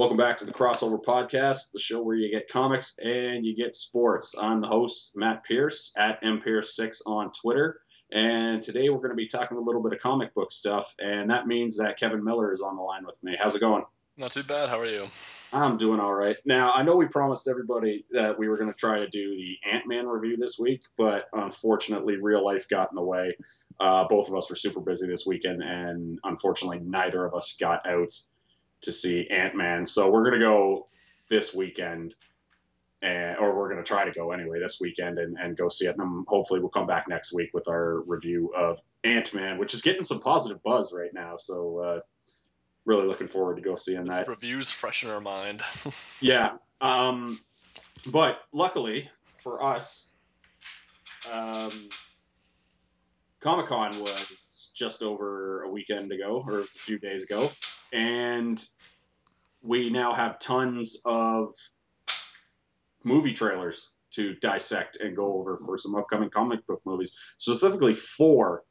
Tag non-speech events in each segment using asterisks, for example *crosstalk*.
Welcome back to the Crossover Podcast, the show where you get comics and you get sports. I'm the host, Matt Pierce, at mpierce6 on Twitter. And today we're going to be talking a little bit of comic book stuff, and that means that Kevin Miller is on the line with me. How's it going? Not too bad. How are you? I'm doing all right. Now, I know we promised everybody that we were going to try to do the Ant Man review this week, but unfortunately, real life got in the way. Uh, both of us were super busy this weekend, and unfortunately, neither of us got out to see Ant Man. So we're going to go this weekend, and, or we're going to try to go anyway this weekend and, and go see it. And then hopefully, we'll come back next week with our review of Ant Man, which is getting some positive buzz right now. So, uh, really looking forward to go seeing that. Reviews fresh in our mind. *laughs* yeah. Um, but luckily for us, um, Comic Con was just over a weekend ago, or it was a few days ago, and we now have tons of movie trailers to dissect and go over for some upcoming comic book movies. Specifically, four.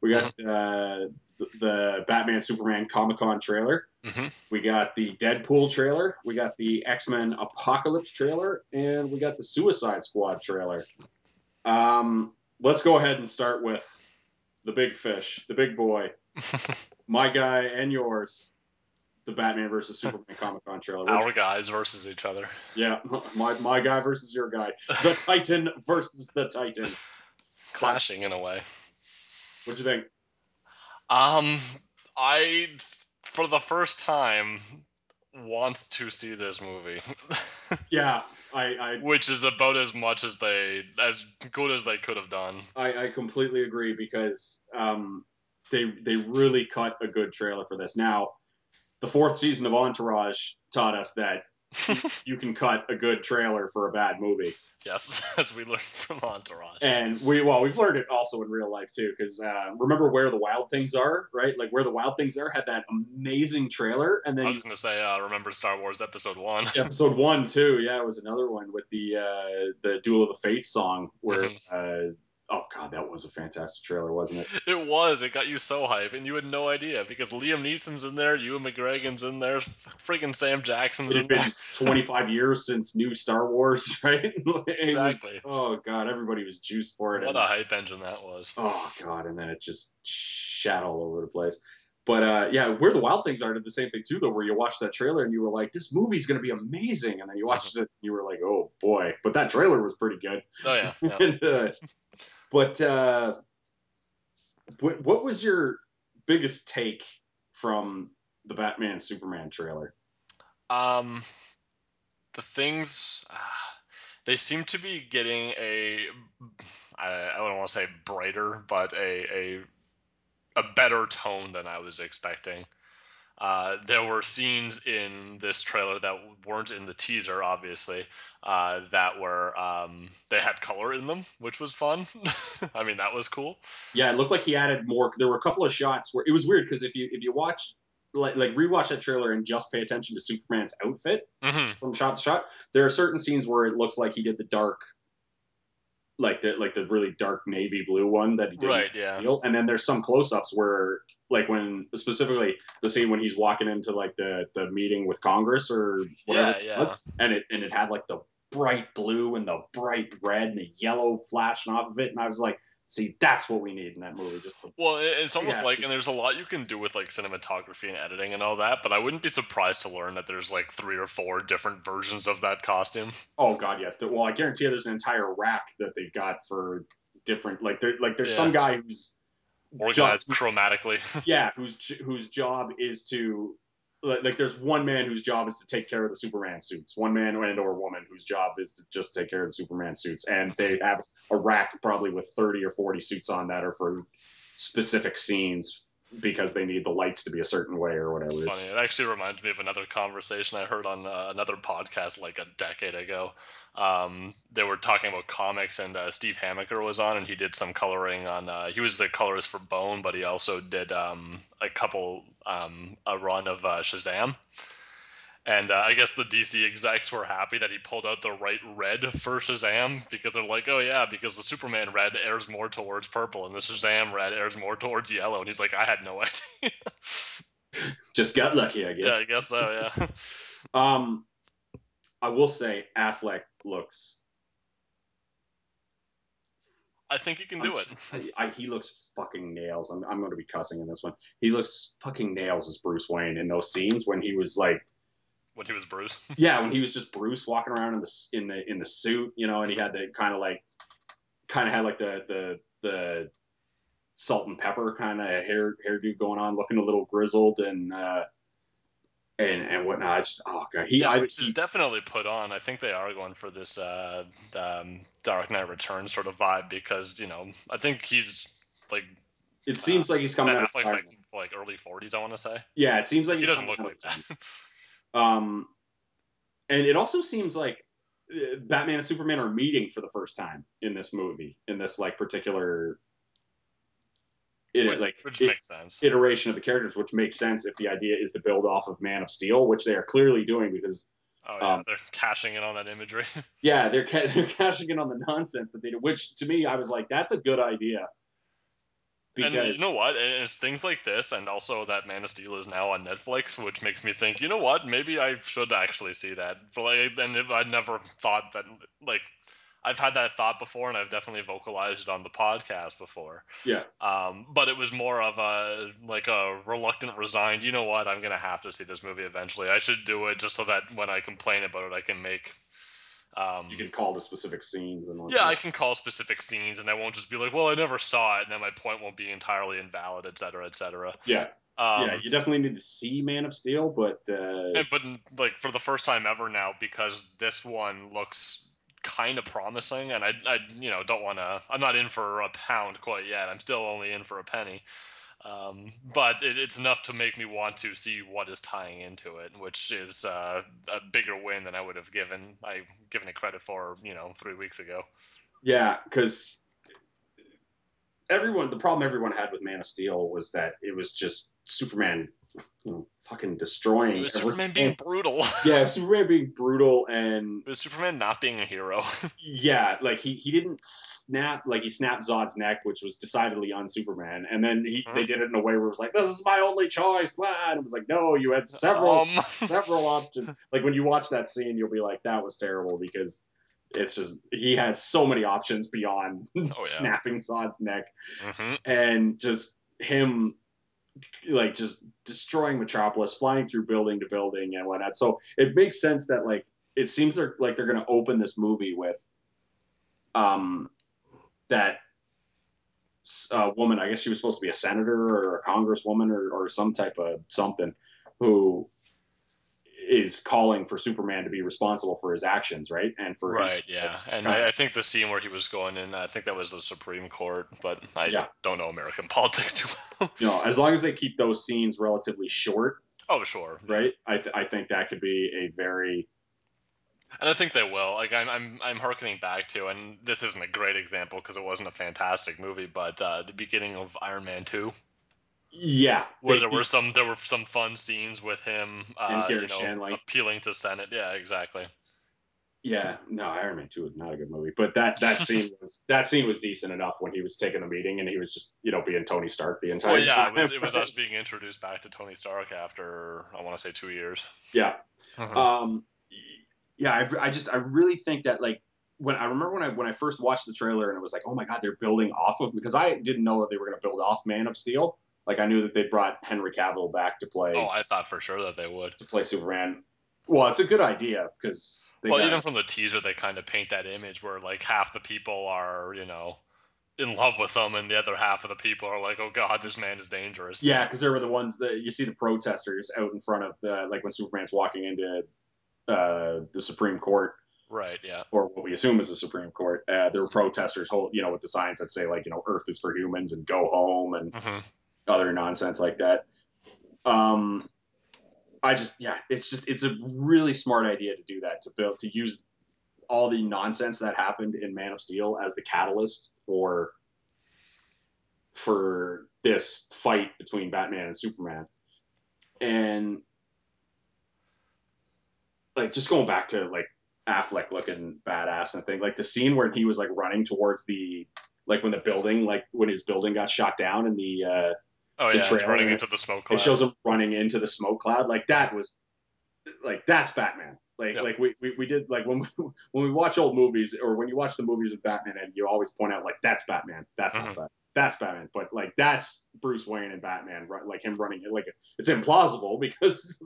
We got uh, the, the Batman Superman Comic Con trailer. hmm We got the Deadpool trailer. We got the X Men Apocalypse trailer, and we got the Suicide Squad trailer. Um, let's go ahead and start with the big fish, the big boy, *laughs* my guy and yours, the Batman versus Superman Comic Con trailer. Our guys versus each other. yeah, my my guy versus your guy, the *laughs* Titan versus the Titan. Clashing in a way. What'd you think? Um, I, for the first time, want to see this movie. *laughs* Yeah, I I, Which is about as much as they, as good as they could have done. I, I completely agree because um, they they really cut a good trailer for this. Now, the fourth season of Entourage taught us that *laughs* you can cut a good trailer for a bad movie, yes, *laughs* as we learned from Entourage. and we well we've learned it also in real life too. Because uh, remember where the wild things are, right? Like where the wild things are had that amazing trailer, and then I was gonna say, uh, remember Star Wars Episode One? *laughs* episode one too. Yeah, it was another one with the uh, the Duel of the Fates song where. Uh, oh god, that was a fantastic trailer, wasn't it? It was. It got you so hype, and you had no idea because Liam Neeson's in there, Ewan McGregor's in there, friggin' Sam Jackson's in there. been 25 years since new Star Wars, *laughs* right? It was- Exactly. oh god, everybody was juiced for it. What and- a hype engine that was. oh god, and then it just shat all over the place. But uh, yeah, where the wild things are did the same thing too, though. Where you watched that trailer and you were like, "This movie's going to be amazing," and then you watched *laughs* it, and you were like, "Oh boy!" But that trailer was pretty good. Oh yeah, yeah. *laughs* And, uh, but uh, what what was your biggest take from the Batman Superman trailer? Um, the things uh, they seem to be getting a I, I don't want to say brighter, but a a a better tone than I was expecting. Uh, there were scenes in this trailer that weren't in the teaser, obviously, uh, that were um, they had color in them, which was fun. *laughs* I mean, that was cool. Yeah, it looked like he added more. There were a couple of shots where it was weird because if you if you watch like like rewatch that trailer and just pay attention to Superman's outfit hmm from shot to shot, there are certain scenes where it looks like he did the dark, like the like the really dark navy blue one that he did Right, yeah. Steel, and then there's some close ups where like when specifically the scene when he's walking into like the the meeting with Congress or whatever Yeah, it yeah. was, and it and it had like the bright blue and the bright red and the yellow flashing off of it, and I was like, see, that's what we need in that movie, just the Well, it's almost Yeah, like, and there's a lot you can do with like cinematography and editing and all that, but I wouldn't be surprised to learn that there's like three or four different versions of that costume. Oh God, yes. Well, I guarantee you, there's an entire rack that they've got for different. Like there, like there's Yeah. some guy who's Organized job- chromatically. *laughs* yeah, whose whose job is to like, there's one man whose job is to take care of the Superman suits. One man and or woman whose job is to just take care of the Superman suits, and they have a rack probably with thirty or forty suits on that are for specific scenes because they need the lights to be a certain way or whatever. It's It's- It actually reminds me of another conversation I heard on uh, another podcast like a decade ago. Um, they were talking about comics, and uh, Steve Hamaker was on, and he did some coloring on. Uh, he was the colorist for Bone, but he also did um, a couple um, a run of uh, Shazam. And uh, I guess the DC execs were happy that he pulled out the right red for Shazam because they're like, oh yeah, because the Superman red airs more towards purple and the Shazam red airs more towards yellow. And he's like, I had no *laughs* idea. just got lucky, I guess. yeah, I guess so. Yeah. *laughs* Um, I will say Affleck looks. I think he can do it. I, I, he looks fucking nails. I'm, I'm going to be cussing in this one. He looks fucking nails as Bruce Wayne in those scenes when he was like when he was Bruce. *laughs* yeah, when he was just Bruce walking around in the in the in the suit, you know, and he had the kind of like kind of had like the the the salt and pepper kind of hair hairdo going on, looking a little grizzled and uh and and whatnot. It's just oh god, he yeah, I, which he, is definitely put on. I think they are going for this uh, um, Dark Knight Returns sort of vibe because you know I think he's like. It seems uh, like he's coming Ben out Affleck's like like early forties. I want to say. Yeah, it seems like he doesn't look like that. *laughs* um, and it also seems like uh, Batman and Superman are meeting for the first time in this movie, in this like particular it, which, like which it, makes sense iteration of the characters, which makes sense if the idea is to build off of Man of Steel, which they are clearly doing because. Oh yeah, um, they're cashing in on that imagery. *laughs* yeah, they're ca- *laughs* they're cashing in on the nonsense that they do, which to me I was like, that's a good idea. Because... And you know what? It's things like this, and also that Man of Steel is now on Netflix, which makes me think, you know what? Maybe I should actually see that. like, and I never thought that, like, I've had that thought before, and I've definitely vocalized it on the podcast before. Yeah. Um, but it was more of a like a reluctant, resigned. You know what? I'm gonna have to see this movie eventually. I should do it just so that when I complain about it, I can make. Um, you can call the specific scenes and. Yeah, I can call specific scenes, and I won't just be like, "Well, I never saw it," and then my point won't be entirely invalid, et cetera, et cetera. Yeah. Um, yeah, you definitely need to see Man of Steel, but uh... and, but like for the first time ever now, because this one looks kind of promising, and I, I you know, don't want to. I'm not in for a pound quite yet. I'm still only in for a penny. Um, but it, it's enough to make me want to see what is tying into it, which is uh, a bigger win than I would have given I given it credit for, you know, three weeks ago. Yeah, because everyone, the problem everyone had with Man of Steel was that it was just Superman you know, fucking destroying. It was Superman being brutal. *laughs* yeah, Superman being brutal and it was Superman not being a hero. *laughs* yeah, like he he didn't snap like he snapped Zod's neck, which was decidedly on Superman, and then he, they did it in a way where it was like, "This is my only choice," blah. and it was like, "No, you had *laughs* several um. several options." Like when you watch that scene, you'll be like, "That was terrible," because it's just he had so many options beyond oh, yeah. snapping Zod's neck, mm-hmm. and just him like just destroying Metropolis, flying through building to building and whatnot. So it makes sense that like it seems they're like they're going to open this movie with um that uh, woman. I guess she was supposed to be a senator or a congresswoman or, or some type of something who is calling for Superman to be responsible for his actions, right? And for right, yeah. And I, I, think the scene where he was going in, I think that was the Supreme Court, but I yeah. don't know American *laughs* politics too well. you know, as long as they keep those scenes relatively short. Oh, sure. Right. I th- I think that could be a very. And I think they will. Like I'm, I'm, I'm harkening back to, and this isn't a great example because it wasn't a fantastic movie, but uh, the beginning of Iron Man Two. Yeah, where they, there were some there were some fun scenes with him, uh, you know, appealing to Senate. Yeah, exactly. Yeah, no, Iron Man Two was not a good movie, but that that *laughs* scene was that scene was decent enough when he was taking the meeting and he was just you know being Tony Stark the entire well, yeah, time. It was, it was us *laughs* being introduced back to Tony Stark after I want to say two years. Yeah, *laughs* uh-huh. um, yeah, I, I just I really think that like when I remember when I when I first watched the trailer and it was like, oh my god, they're building off of because I didn't know that they were going to build off Man of Steel. Like I knew that they brought Henry Cavill back to play. Oh, I thought for sure that they would to play Superman. Well, it's a good idea because well, got, even from the teaser, they kind of paint that image where like half the people are, you know, in love with them, and the other half of the people are like, "Oh God, this man is dangerous." Yeah, because there were the ones that you see the protesters out in front of the like when Superman's walking into uh, the Supreme Court. Right. Yeah. Or what we assume is the Supreme Court. Uh, there were protesters, hold, you know, with the signs that say like, you know, Earth is for humans and go home and mm-hmm other nonsense like that. Um, I just yeah, it's just it's a really smart idea to do that to build to use all the nonsense that happened in Man of Steel as the catalyst for for this fight between Batman and Superman. And like just going back to like Affleck looking badass and thing, like the scene where he was like running towards the like when the building like when his building got shot down in the uh Oh yeah, running into the smoke cloud. It shows him running into the smoke cloud. Like that was like that's Batman. Like Yep. like we, we, we did like when we, *laughs* when we watch old movies or when you watch the movies of Batman and you always point out like that's Batman. That's Mhm. not Batman. That's Batman. But like that's Bruce Wayne and Batman. Right? Like him running it. Like it's implausible *laughs* because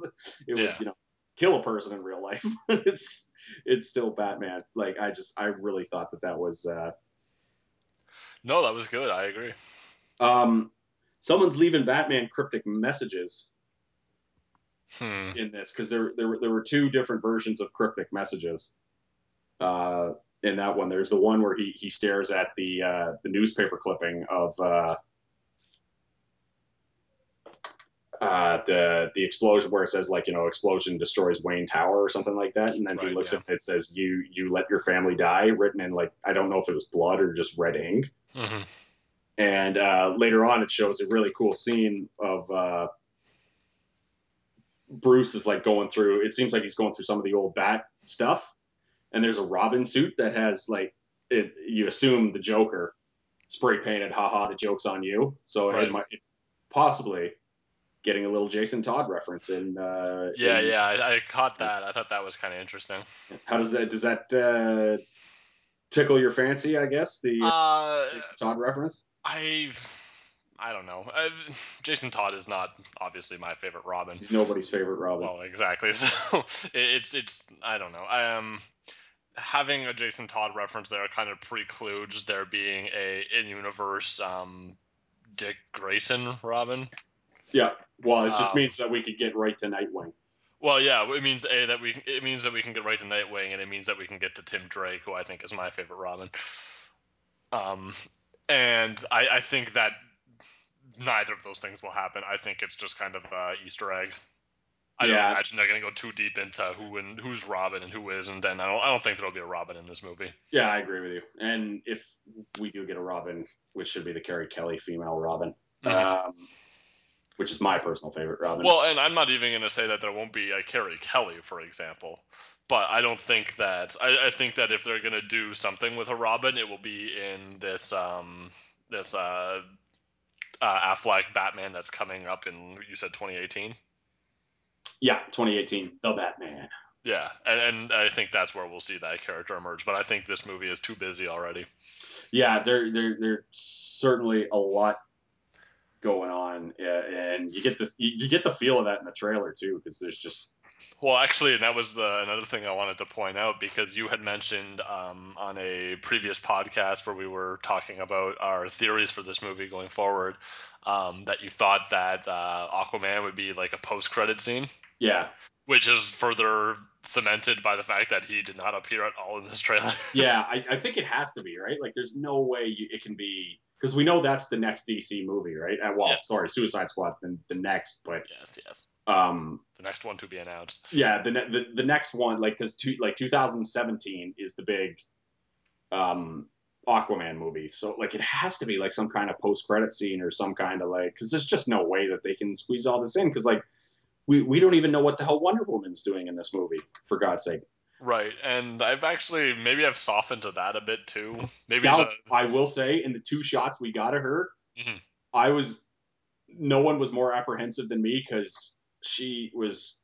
it would Yeah. you know kill a person in real life. *laughs* it's it's still Batman. Like I just I really thought that that was. uh No, that was good. I agree. um Someone's leaving Batman cryptic messages Hmm. in this because there, there were there were two different versions of cryptic messages. Uh, in that one, there's the one where he he stares at the uh, the newspaper clipping of uh, uh, the the explosion where it says like you know explosion destroys Wayne Tower or something like that, and then he looks yeah. at it, it says you you let your family die written in like I don't know if it was blood or just red ink. hmm And uh, later on, it shows a really cool scene of uh, Bruce is like going through. It seems like he's going through some of the old Bat stuff, and there's a Robin suit that has like it. You assume the Joker spray painted. Haha, the joke's on you. So Right. it might possibly getting a little Jason Todd reference in. Uh, Yeah, in- yeah. I, I caught that. I thought that was kind of interesting. How does that? Does that uh, tickle your fancy? I guess the Uh, Jason Todd reference. I, I don't know. Uh, Jason Todd is not obviously my favorite Robin. He's nobody's favorite Robin. Well, exactly. *laughs* So it's it's I don't know. Um, having a Jason Todd reference there kind of precludes there being a in-universe um, Dick Grayson Robin. Yeah. Well, it just Um, means that we could get right to Nightwing. Well, yeah, it means a that we it means that we can get right to Nightwing, and it means that we can get to Tim Drake, who I think is my favorite Robin. Um, and I, I think that neither of those things will happen. I think it's just kind of a Easter egg. I Yeah. don't imagine they're going to go too deep into who and who's Robin and who isn't, and I don't I don't think there'll be a Robin in this movie. Yeah, I agree with you. And if we do get a Robin, which should be the Carrie Kelly female Robin, um, which is my personal favorite Robin. Well, and I'm not even going to say that there won't be a Carrie Kelly, for example. But I don't think that. I, I think that if they're going to do something with a Robin, it will be in this um this uh, uh Affleck Batman that's coming up in you said 2018. yeah, 2018, The Batman. Yeah, and, and I think that's where we'll see that character emerge. But I think this movie is too busy already. Yeah, there, they're there, there's certainly a lot going on, and you get the you, you get the feel of that in the trailer too, because there's just Well, actually, that was the another thing I wanted to point out because you had mentioned um, on a previous podcast where we were talking about our theories for this movie going forward um, that you thought that uh, Aquaman would be like a post-credit scene, yeah, which is further cemented by the fact that he did not appear at all in this trailer. yeah. *laughs* I, I think it has to be right. Like, there's no way you, it can be because we know that's the next DC movie, right? Uh, well, Yeah. sorry, Suicide Squad's the, the next, but yes, yes. um, The next one to be announced. yeah the, ne- the the next one like because two, like 2017 is the big um aquaman movie so like it has to be like some kind of post-credit scene or some kind of like because there's just no way that they can squeeze all this in because like we, we don't even know what the hell wonder woman's doing in this movie for god's sake Right, and I've actually maybe I've softened to that a bit too. Maybe Gal- the i will say in the two shots we got of her Mhm. i was no one was more apprehensive than me because she was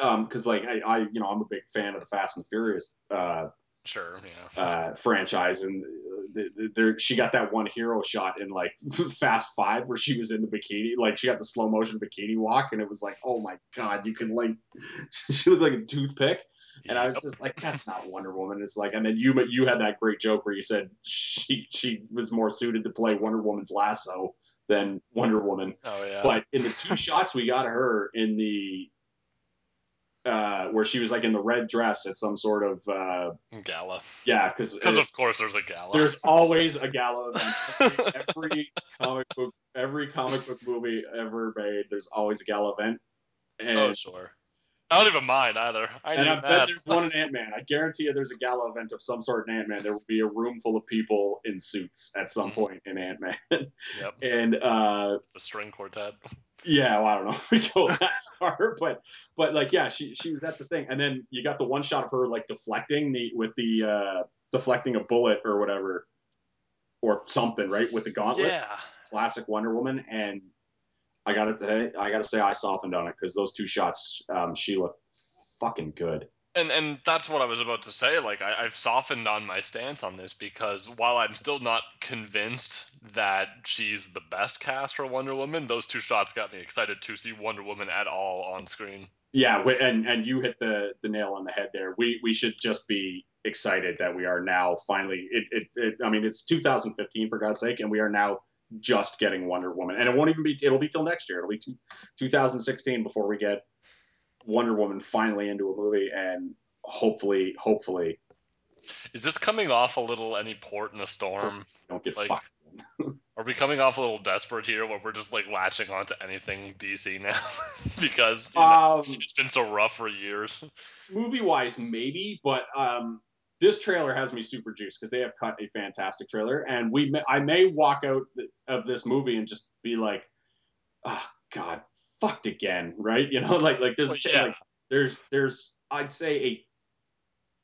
um because like I, I you know i'm a big fan of the fast and the furious uh sure, yeah. uh, franchise, and uh, th- th- there she got that one hero shot in like *laughs* Fast Five where she was in the bikini, like she got the slow motion bikini walk, and it was like, oh my god, you can like, *laughs* she looked like a toothpick, and I was just like, that's not Wonder Woman. It's like, and then you you had that great joke where you said she she was more suited to play Wonder Woman's lasso than Wonder Woman, Oh yeah. but in the two shots we got her in the. Uh, where she was like in the red dress at some sort of uh, Gala. yeah, because Because of course there's a gala. there's always a gala event. Every, every comic book, every comic book movie ever made, there's always a gala event. And, oh sure. I don't even mind either. I and I bet that. there's one in Ant Man. I guarantee you, there's a gala event of some sort in Ant Man. There will be a room full of people in suits at some Mhm. point in Ant Man. Yep. *laughs* and uh, The string quartet. yeah, well, I don't know if we *laughs* go that far, but but like yeah, she she was at the thing, and then you got the one shot of her like deflecting the with the uh, deflecting a bullet or whatever, or something, right, with the gauntlet. Yeah. classic Wonder Woman, and I got to I got to say I softened on it because those two shots, um, she looked fucking good. And and that's what I was about to say. Like I, I've softened on my stance on this because while I'm still not convinced that she's the best cast for Wonder Woman, those two shots got me excited to see Wonder Woman at all on screen. Yeah, and and you hit the the nail on the head there. We we should just be excited that we are now finally. It, it, it I mean, it's 2015 for God's sake, and we are now just getting Wonder Woman, and it won't even be. It'll be till next year. It'll be two, 2016 before we get Wonder Woman finally into a movie, and hopefully, hopefully, is this coming off a little any port in a storm? Don't get like, fucked. *laughs* are we coming off a little desperate here, where we're just like latching onto anything DC now *laughs* because you know, um, it's been so rough for years? Movie wise, maybe, but um, this trailer has me super juiced because they have cut a fantastic trailer, and we may, I may walk out of this movie and just be like, oh god, fucked again, right? You know, *laughs* like like there's well, yeah. like there's there's I'd say a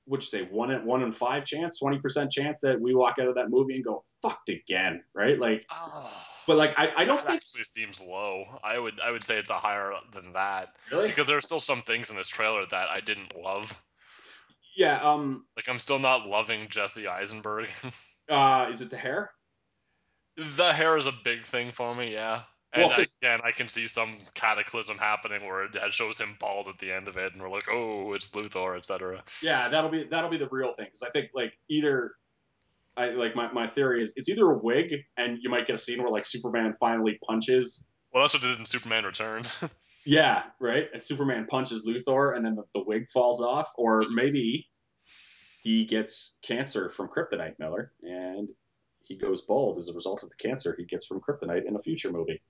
would you say one in one in five chance, twenty percent chance that we walk out of that movie and go fucked again, right? Like, oh, but like I, I don't that think actually seems low. I would I would say it's a higher than that. Really? Because there are still some things in this trailer that I didn't love. Yeah. Um. Like I'm still not loving Jesse Eisenberg. *laughs* uh, is it the hair? The hair is a big thing for me. Yeah. And well, again, I can see some cataclysm happening where it shows him bald at the end of it, and we're like, "Oh, it's Luthor," etc. Yeah, that'll be that'll be the real thing because I think like either, I like my, my theory is it's either a wig, and you might get a scene where like Superman finally punches. Well, that's what did in Superman Returns. *laughs* yeah, right. And Superman punches Luthor, and then the, the wig falls off, or maybe he gets cancer from kryptonite, Miller, and he goes bald as a result of the cancer he gets from kryptonite in a future movie.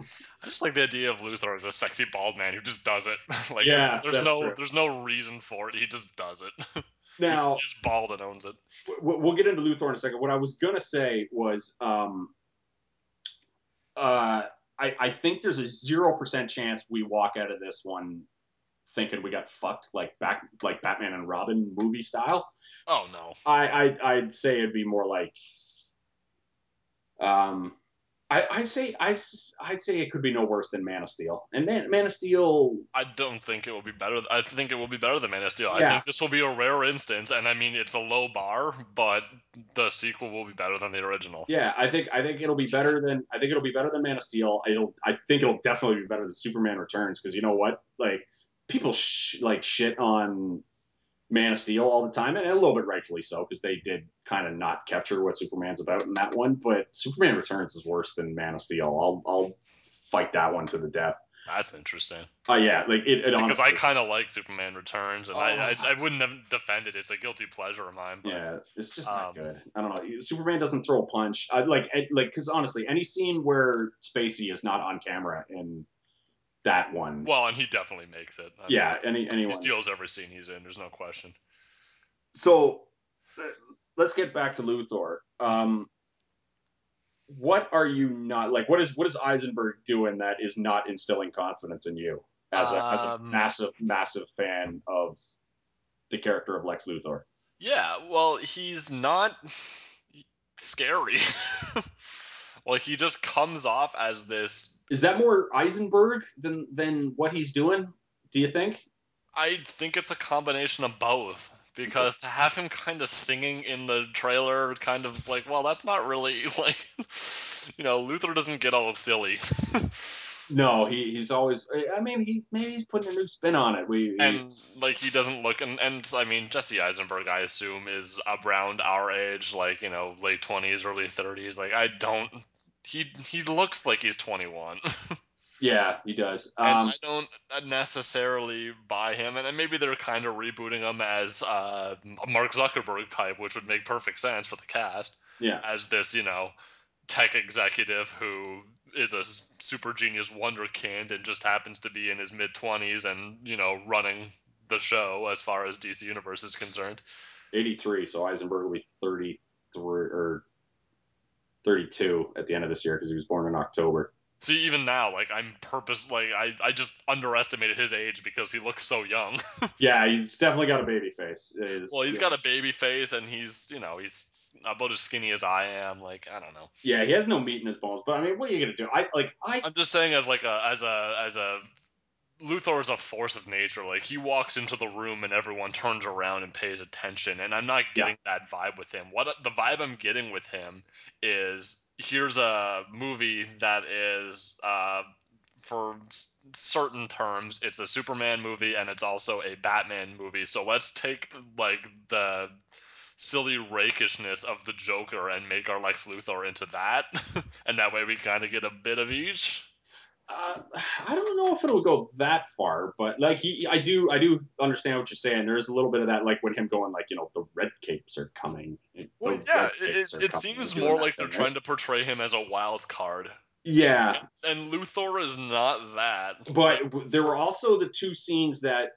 I just like the idea of Luthor as a sexy bald man who just does it. *laughs* like, yeah, there's no true. there's no reason for it. He just does it. *laughs* Now he's bald and owns it. We'll get into Luthor in a second. What I was gonna say was, um, uh, I I think there's a zero percent chance we walk out of this one thinking we got fucked like back like Batman and Robin movie style. Oh no. I, I I'd say it'd be more like um I, I say I I'd say it could be no worse than Man of Steel, and Man, Man of Steel. I don't think it will be better. I think it will be better than Man of Steel. Yeah. I think this will be a rare instance, and I mean it's a low bar, but the sequel will be better than the original. Yeah, I think I think it'll be better than I think it'll be better than Man of Steel. It'll I think it'll definitely be better than Superman Returns because you know what, like people sh- like shit on Man of Steel all the time, and a little bit rightfully so because they did kind of not capture what Superman's about in that one. But Superman Returns is worse than Man of Steel. I'll I'll fight that one to the death. That's interesting. Oh uh, yeah, like it, it because honestly, I kind of like Superman Returns, and oh. I, I, I wouldn't have defended it. It's a guilty pleasure of mine. But, yeah, it's just um, not good. I don't know. Superman doesn't throw a punch. I, like like because honestly, any scene where Spacey is not on camera in that one. Well, and he definitely makes it. I yeah, mean, any anyone. He steals every scene he's in. There's no question. So, let's get back to Luthor. Um, what are you not like? What is what is Eisenberg doing that is not instilling confidence in you as a um, as a um, massive massive fan of the character of Lex Luthor? Yeah, well, he's not scary. *laughs* Well, he just comes off as this. Is that more Eisenberg than than what he's doing? Do you think? I think it's a combination of both. Because to have him kind of singing in the trailer, kind of like, well, that's not really *laughs* like, you know, Luthor doesn't get all silly. *laughs* no, he, he's always. I mean, he maybe he's putting a new spin on it. We and like he doesn't look, and, and I mean Jesse Eisenberg, I assume, is around our age, like you know, late twenties, early thirties. Like I don't he he looks like he's 21. *laughs* yeah, he does. Um, and I don't necessarily buy him, and then maybe they're kind of rebooting him as uh, a Mark Zuckerberg type, which would make perfect sense for the cast. Yeah, as this you know tech executive who is a super genius wonderkind and just happens to be in his mid 20s and you know running the show as far as DC Universe is concerned. 83, so Eisenberg will be 33 or 32 at the end of this year because he was born in October. See, even now, like I'm purpose, like I, I just underestimated his age because he looks so young. *laughs* yeah, he's definitely got a baby face. He's, well, he's yeah. got a baby face, and he's, you know, he's about as skinny as I am. Like I don't know. Yeah, he has no meat in his bones. But I mean, what are you gonna do? I like I. I'm just saying, as like a, as a, as a Luthor is a force of nature. Like he walks into the room and everyone turns around and pays attention. And I'm not getting yeah. that vibe with him. What the vibe I'm getting with him is here's a movie that is uh, for certain terms it's a Superman movie and it's also a Batman movie. So let's take like the silly rakishness of the Joker and make our Lex Luthor into that, *laughs* and that way we kind of get a bit of each. Uh, I don't know if it'll go that far, but like he, I do, I do understand what you're saying. There's a little bit of that, like when him going, like you know, the red capes are coming. Well, yeah, it, it seems more like they're trying to portray him as a wild card. Yeah, and, and Luthor is not that. But like, there were also the two scenes that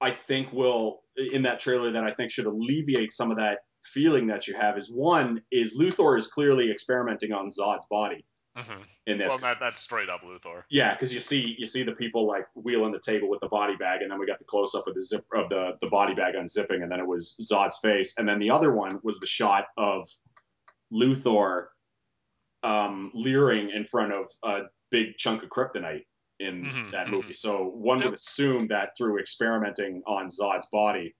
I think will in that trailer that I think should alleviate some of that feeling that you have. Is one is Luthor is clearly experimenting on Zod's body Mm-hmm. In this, well, that, that's straight up Luthor. Yeah, because you see, you see the people like wheeling the table with the body bag, and then we got the close up of the zip of the the body bag unzipping, and then it was Zod's face, and then the other one was the shot of Luthor um, leering in front of a big chunk of kryptonite in mm-hmm, that movie. Mm-hmm. So one yep. would assume that through experimenting on Zod's body,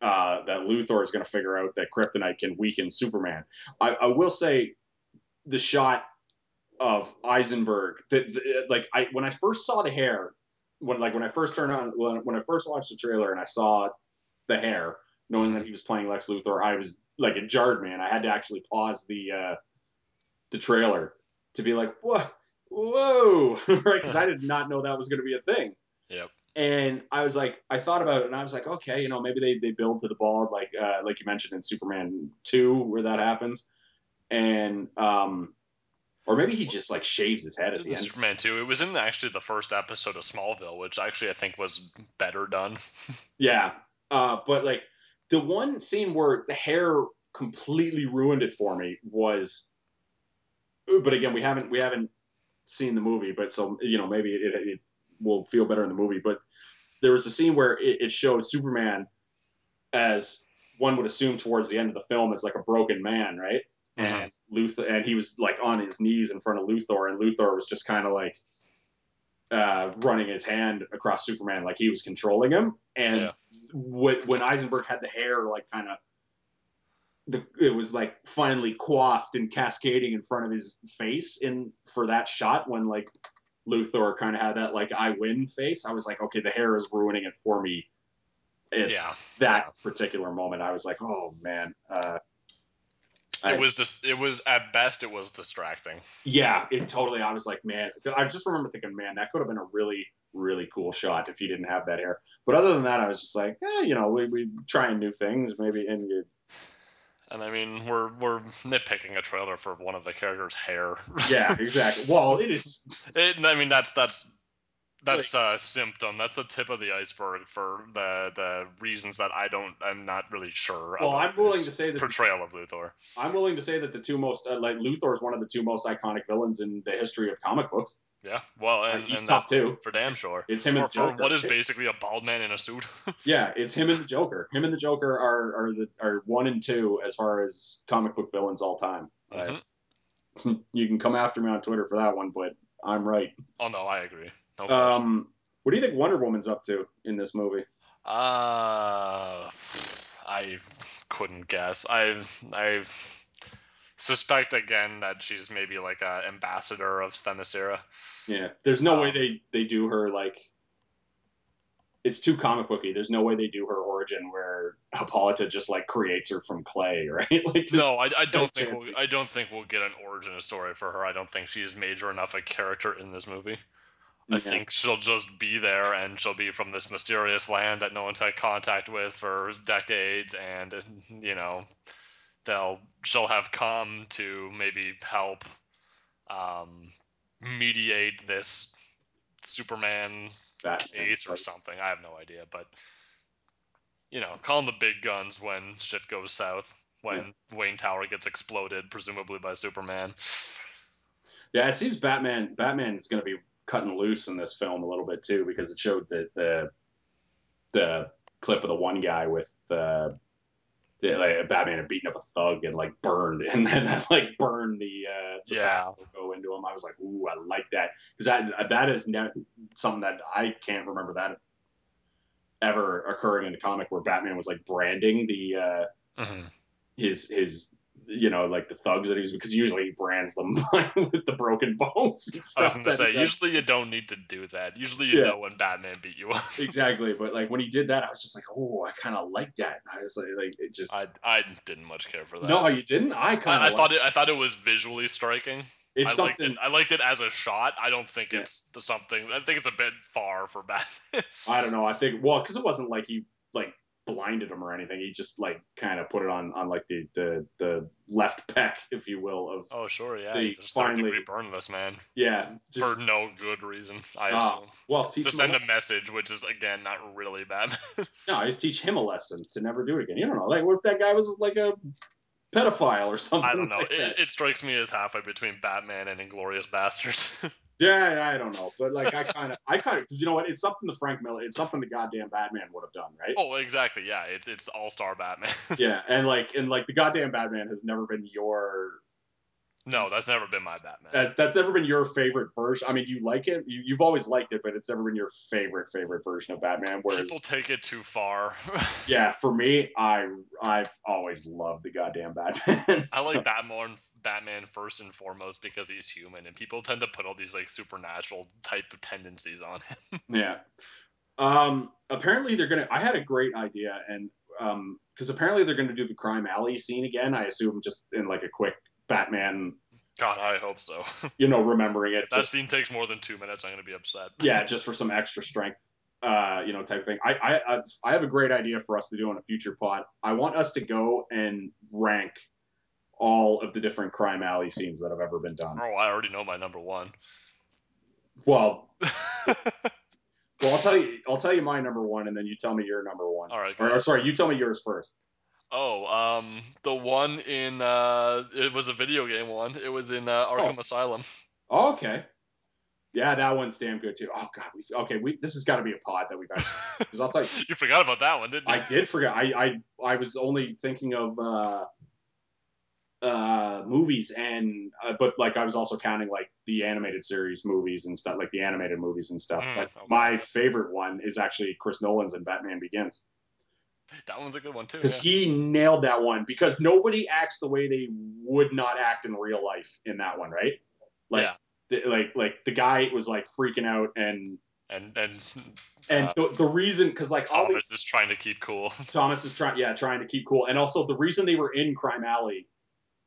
uh, that Luthor is going to figure out that kryptonite can weaken Superman. I, I will say the shot of Eisenberg. The, the, like I when I first saw the hair, when like when I first turned on when, when I first watched the trailer and I saw the hair, knowing that he was playing Lex Luthor, I was like it jarred me, and I had to actually pause the uh, the trailer to be like, what? Whoa, *laughs* right? Because I did not know that was going to be a thing. Yep. And I was like, I thought about it, and I was like, okay, you know, maybe they, they build to the bald, like uh, like you mentioned in Superman two, where that happens and um, or maybe he just like shaves his head at the end. Superman too. It was in the, actually the first episode of Smallville, which actually I think was better done. *laughs* yeah, uh, but like the one scene where the hair completely ruined it for me was, but again, we haven't we haven't seen the movie, but so you know maybe it, it will feel better in the movie. But there was a scene where it, it showed Superman as one would assume towards the end of the film as like a broken man, right? And. Luthor, and he was like on his knees in front of Luthor, and Luthor was just kind of like uh, running his hand across Superman, like he was controlling him. And yeah. when Eisenberg had the hair, like kind of, the it was like finally coiffed and cascading in front of his face in for that shot when like Luthor kind of had that like I win face. I was like, okay, the hair is ruining it for me. At yeah, that yeah. particular moment, I was like, oh man. Uh, it was just it was at best it was distracting. Yeah, it totally. I was like, man, I just remember thinking, man, that could have been a really really cool shot if you didn't have that hair. But other than that, I was just like, eh, you know, we we trying new things, maybe, and you. And I mean, we're we're nitpicking a trailer for one of the characters' hair. yeah, *laughs* exactly. Well, it is. It, I mean, that's that's that's a symptom. That's the tip of the iceberg for the the reasons that I don't. I'm not really sure. Well, I'm willing to say that portrayal the, of Luthor. I'm willing to say that the two most uh, like Luthor is one of the two most iconic villains in the history of comic books. Yeah, well, and, uh, he's and top two for damn sure. It's him for, and for what is basically a bald man in a suit. *laughs* yeah, it's him and the Joker. Him and the Joker are are the are one and two as far as comic book villains all time. Mm-hmm. Uh, *laughs* you can come after me on Twitter for that one, but I'm right. Oh no, I agree. No um, what do you think Wonder Woman's up to in this movie? Uh, I couldn't guess. I I suspect again that she's maybe like a ambassador of Themyscira. Yeah, there's no um, way they they do her like. It's too comic booky. There's no way they do her origin where Hippolyta just like creates her from clay, *laughs* right? like just, no, I, I don't think we'll, I don't think we'll get an origin story for her. I don't think she's major enough a character in this movie. I yeah. think she'll just be there and she'll be from this mysterious land that no one's had contact with for decades and you know they'll she'll have come to maybe help um, mediate this Superman case or something. I have no idea, but you know, call them the big guns when shit goes south. When yeah. Wayne Tower gets exploded, presumably by Superman. Yeah, it seems Batman. Batman is going to be cutting loose in this film a little bit too because it showed the the, the clip of the one guy with the yeah, like Batman had beaten up a thug and like burned *laughs* and then like burned the uh the Yeah. go into him. I was like, ooh, I like that because that that is ne- something that I can't remember that ever occurring in the comic where Batman was like branding the uh hmm his his you know like the thugs that he's because usually he brands them *laughs* with the broken bones and I was gonna say, usually you don't need to do that. Usually you Yeah. know when Batman beat you up. *laughs* exactly, but like when he did that, I was just like, oh, I kind of like that. I was like, like it just I, I didn't much care for that. no, you didn't. I kind of. I thought it. I thought it was visually striking. it's I liked something. it. I liked it as a shot. I don't think Yeah. it's the something. I think it's a bit far for Batman. *laughs* I don't know. I think well, because it wasn't like he like blinded him or anything. He just like kind of put it on on like the the the left *laughs* pec, if you will, of oh sure, yeah. They just finally- burn this man yeah, just for no good reason. I ah, assume well, teach to him send a a message, which is again not really bad. *laughs* no, I teach him a lesson to never do it again. You don't know, like what if that guy was like a pedophile or something? I don't know. like It, it strikes me as halfway between Batman and Inglourious Basterds. *laughs* Yeah, I don't know, but like I kind of, I kind of, because you know what? It's something the Frank Miller, it's something the goddamn Batman would have done, right? oh, exactly. Yeah, it's it's All Star Batman. *laughs* Yeah, and like, and like the goddamn Batman has never been your no, that's never been my Batman. That's, that's never been your favorite version. I mean, you like it. You, you've always liked it, but it's never been your favorite favorite version of Batman. Whereas, People take it too far. *laughs* yeah, for me, I I've always loved the goddamn Batman. *laughs* I like Batman, Batman first and foremost because he's human, and people tend to put all these like supernatural type of tendencies on him. *laughs* yeah. Um. Apparently, they're gonna. I had a great idea, and um, because apparently they're gonna do the crime alley scene again. I assume just in like a quick Batman, God, I hope so. *laughs* you know, remembering it. if that just- scene takes more than two minutes, I'm gonna be upset. yeah, just for some extra strength, uh, you know, type of thing. I, I, I've, a great idea for us to do on a future pod. I want us to go and rank all of the different crime alley scenes that have ever been done. Oh, I already know my number one. Well, *laughs* well, I'll tell you, I'll tell you my number one, and then you tell me your number one. all right. Or, or sorry, you tell me yours first. Oh, um, the one in uh, it was a video game one. It was in uh, Arkham Asylum. Oh, okay. Yeah, that one's damn good too. Oh God, we okay. We this has got to be a pod that we've because I'll tell you, *laughs* you forgot about that one, didn't you? I did forget. I I I was only thinking of uh uh movies and uh, but like I was also counting like the animated series movies and stuff like the animated movies and stuff. Mm, but okay. my favorite one is actually Chris Nolan's and Batman Begins *laughs* That one's a good one too. because Yeah. he nailed that one because nobody acts the way they would not act in real life in that one, right? Like Yeah. the, like like the guy was like freaking out and and and and uh, the, the reason because like all the Thomas is trying to keep cool. *laughs* Thomas is trying, yeah, trying to keep cool, and also the reason they were in Crime Alley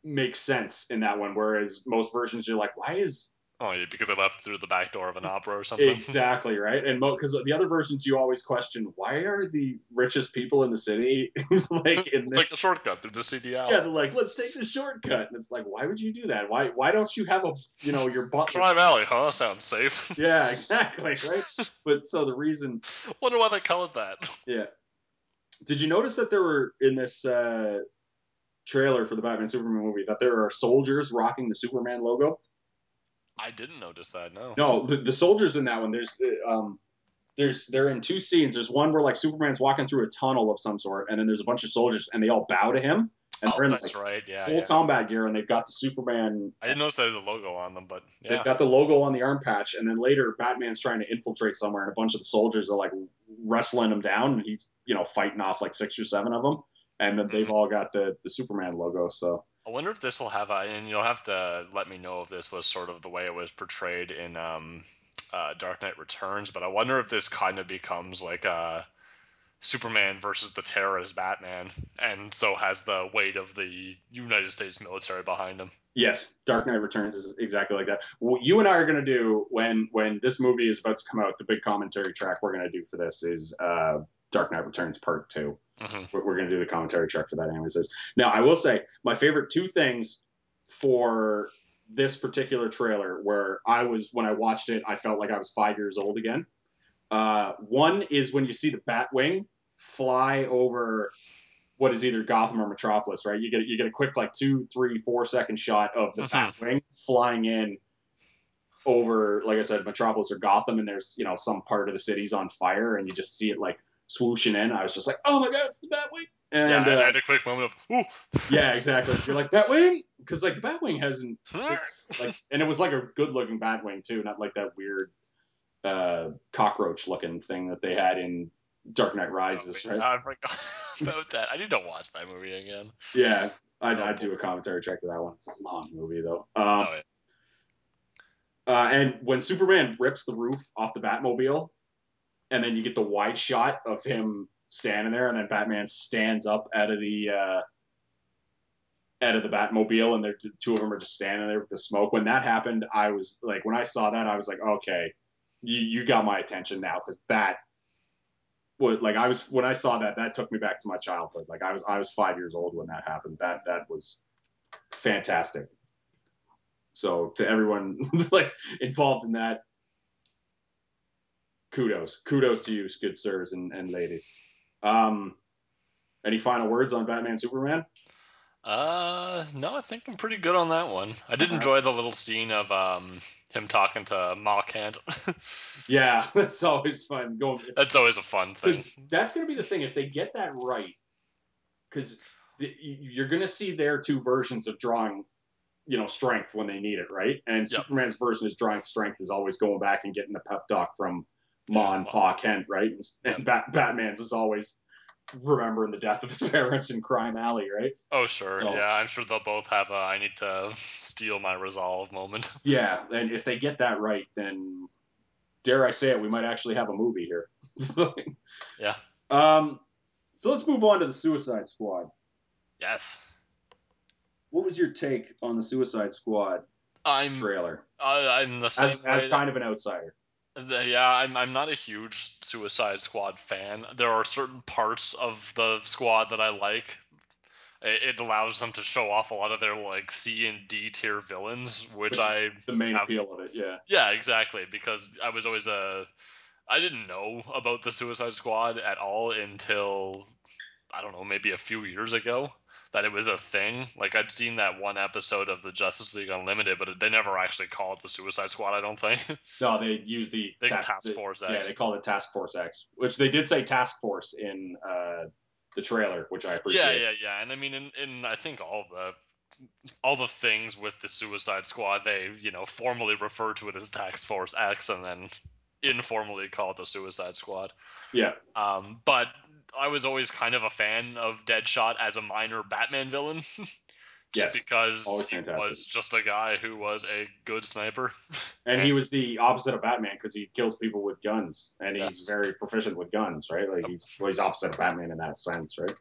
makes sense in that one. Whereas most versions, you're like, why is Oh, yeah, because I left through the back door of an opera or something. exactly right? And because the other versions, you always question why are the richest people in the city *laughs* like in It's this? like a shortcut through the CDL. yeah, they're like, let's take the shortcut, and it's like, why would you do that? Why why don't you have a you know your butler? Crime Alley, huh? Sounds safe. *laughs* Yeah, exactly, right. But so the reason *laughs* Wonder why they call it that. Yeah. Did you notice that there were in this uh, trailer for the Batman Superman movie that there are soldiers rocking the Superman logo? I didn't notice that. No. No, the, the soldiers in that one. There's uh, um, there's they're in two scenes. There's one where like Superman's walking through a tunnel of some sort, and then there's a bunch of soldiers, and they all bow to him, and oh, they're in that's like, right. Yeah, full yeah. combat gear, and they've got the Superman. I didn't notice that there's a logo on them, but yeah. They've got the logo on the arm patch, and then later Batman's trying to infiltrate somewhere, and a bunch of the soldiers are like wrestling him down, and he's you know fighting off like six or seven of them, and then they've all got the the Superman logo. So I wonder if this will have a, and you'll have to let me know if this was sort of the way it was portrayed in um, uh, Dark Knight Returns, but I wonder if this kind of becomes like a Superman versus the terrorist Batman, and so has the weight of the United States military behind him. yes, Dark Knight Returns is exactly like that. What you and I are gonna do when when this movie is about to come out, the big commentary track we're gonna do for this is uh, Dark Knight Returns Part Two. hmm We're, we're going to do the commentary track for that anyway. Now, I will say my favorite two things for this particular trailer, where I was when I watched it, I felt like I was five years old again. Uh, one is when you see the Batwing fly over what is either Gotham or Metropolis, right? You get you get a quick like two, three, four second shot of the Mhm. Batwing flying in over, like I said, Metropolis or Gotham, and there's you know some part of the city's on fire, and you just see it like swooshing in, I was just like, "Oh my god, it's the Batwing!" yeah, And I, I uh, had a quick moment of ooh. *laughs* yeah, exactly. You're like Batwing because like the Batwing hasn't like, and it was like a good looking Batwing too, not like that weird uh, cockroach looking thing that they had in Dark Knight Rises, right? I forgot *laughs* about that. I need to watch that movie again. Yeah, I'd, Oh, I'd do a commentary track to that one. It's a long movie though. Um, Oh, yeah. uh, and when Superman rips the roof off the Batmobile, and then you get the wide shot of him standing there, and then Batman stands up out of the uh, out of the Batmobile, and the two of them are just standing there with the smoke. When that happened, I was like, when I saw that, I was like, okay, you you got my attention now because that was like I was when I saw that, that took me back to my childhood. Like I was I was five years old when that happened. That that was fantastic. So to everyone *laughs* like involved in that, kudos, kudos to you, good sirs and, and ladies. Um, any final words on Batman Superman? Uh, no, I think I'm pretty good on that one. I did enjoy the little scene of um him talking to Ma Kent. *laughs* Yeah, *laughs* that's always fun. Going *laughs* That's always a fun thing. that's going to be the thing if they get that right. Because you're going to see their two versions of drawing, you know, strength when they need it, right? And Yep. Superman's version is drawing strength is always going back and getting the pep talk from And Pa Kent, right? And, and Bat- Batman's is always remembering the death of his *laughs* parents in Crime Alley, right? Oh sure, So- yeah, I'm sure they'll both have a I need to *laughs* steal my resolve moment. *laughs* Yeah, and if they get that right, then dare I say it, we might actually have a movie here. Yeah. Um, so let's move on to the Suicide Squad. Yes. What was your take on the Suicide Squad I'm trailer I, I'm the same as, as kind of an outsider? Yeah, I'm I'm not a huge Suicide Squad fan. There are certain parts of the squad that I like. It, it allows them to show off a lot of their like C and D tier villains, which, Which I The main have- appeal of it, yeah. yeah exactly because I was always a I didn't know about the Suicide Squad at all until I don't know maybe a few years ago that it was a thing. Like I'd seen that one episode of the Justice League Unlimited, but they never actually called it the Suicide Squad. I don't think. *laughs* No, they use the The task, Task the- Force Yeah, they called it Task Force X, which they did say Task Force in uh, the trailer, which I appreciate. Yeah, yeah, yeah. And I mean, in, in I think all the all the things with the Suicide Squad, they you know formally refer to it as Task Force X, and then informally call it the Suicide Squad. Yeah. Um, but I was always kind of a fan of Deadshot as a minor Batman villain. *laughs* Just Yes, because he was just a guy who was a good sniper. *laughs* And he was the opposite of Batman because he kills people with guns, and Yes. he's very proficient with guns, right? Like he's well, he's opposite of Batman in that sense, right?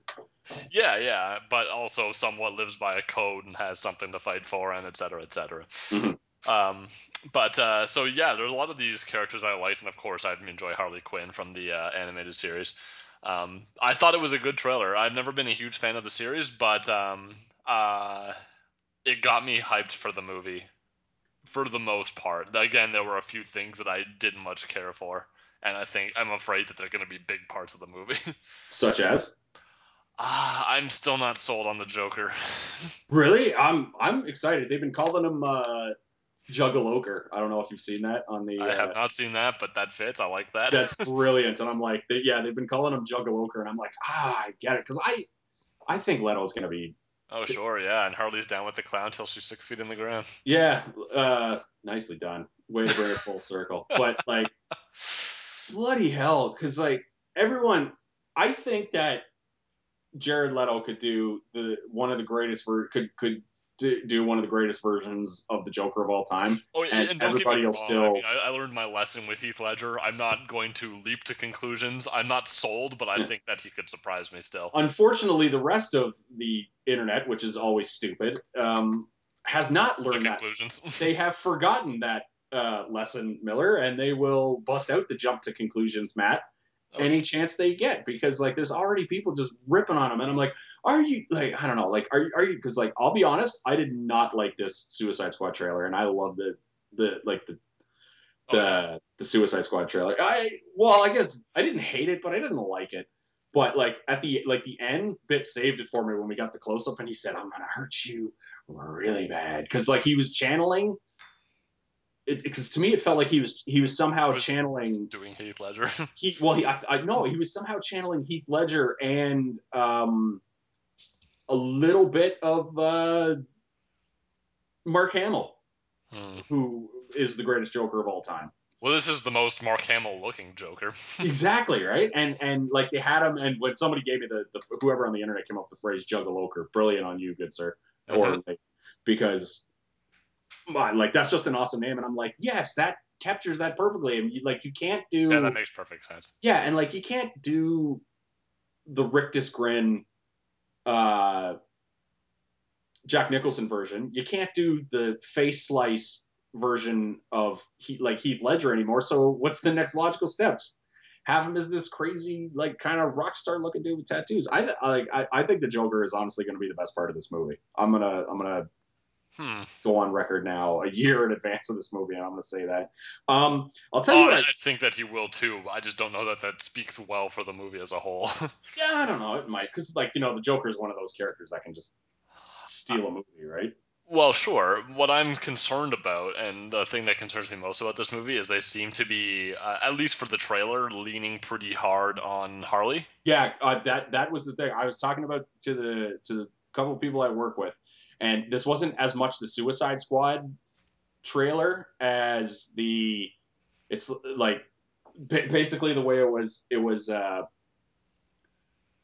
yeah, yeah, but also somewhat lives by a code and has something to fight for, and et cetera, et cetera. Mhm. Um, but uh, so yeah, there are a lot of these characters I liked, and of course I enjoy Harley Quinn from the uh, animated series. Um, I thought it was a good trailer. I've never been a huge fan of the series, but um, uh, it got me hyped for the movie for the most part. Again, there were a few things that I didn't much care for, and I think I'm afraid that they're going to be big parts of the movie. *laughs* Such as Ah, I'm still not sold on the Joker. *laughs* really, I'm I'm excited. They've been calling him uh, Juggaloker. I don't know if you've seen that on the. I uh, have not seen that, but that fits. I like that. That's *laughs* brilliant, and I'm like, they, yeah, they've been calling him Juggaloker, and I'm like, ah, I get it, because I, I think Leto's gonna be, oh, sure, yeah. And Harley's down with the clown till she's six feet in the ground. yeah, uh, nicely done, way to bring it full *laughs* circle. But like, bloody hell, because like everyone, I think that Jared Leto could do the one of the greatest could could do, do one of the greatest versions of the Joker of all time. Oh, And and, don't get me everybody will wrong. I, still- mean, I, I learned my lesson with Heath Ledger. I'm not going to leap to conclusions. I'm not sold, but I Yeah. think that he could surprise me still. Unfortunately, the rest of the internet, which is always stupid, um, has not learned that conclusions. *laughs* they have forgotten that uh, lesson, Miller, and they will bust out the jump to conclusions, mat, Oh, any chance they get because like there's already people just ripping on them, and I'm like, are you like I don't know, like are you are you because like I'll be honest, I did not like this Suicide Squad trailer, and I love the the like the oh, the yeah. the Suicide Squad trailer. I well, I guess I didn't hate it, but I didn't like it. But like at the like the end bit saved it for me when we got the close up and he said, "I'm gonna hurt you really bad," because like he was channeling because to me it felt like he was he was somehow He was- channeling Doing Heath Ledger. *laughs* he well he I, I no he was somehow channeling Heath Ledger and um a little bit of uh Mark Hamill Hmm. who is the greatest Joker of all time. Well, this is the most Mark Hamill looking Joker. *laughs* exactly right and and like they had him and when somebody gave me the, the whoever on the internet came up with the phrase juggaloker brilliant on you good sir or Mhm. like, because my, like that's just an awesome name. And i'm like yes that captures that perfectly. And you like you can't do yeah, that makes perfect sense. yeah and like you can't do the rictus grin uh jack nicholson version. You can't do the face slice version of he, like heath ledger anymore. So what's the next logical steps? Have him as this crazy like kind of rock star looking dude with tattoos. I th- like I, I think the joker is honestly going to be the best part of this movie. I'm gonna i'm gonna Hmm. go on record now a year in advance of this movie and i'm gonna say that um i'll tell you Oh, what I, I, think that he will too. I just don't know that that speaks well for the movie as a whole. *laughs* yeah i don't know it might because like you know the joker is one of those characters that can just steal a movie right Well, sure. What I'm concerned about, and the thing that concerns me most about this movie, is they seem to be, uh, at least for the trailer, leaning pretty hard on Harley. Yeah, uh, that that was the thing I was talking about to the to the couple of people I work with, and this wasn't as much the Suicide Squad trailer as the it's like basically the way it was it was uh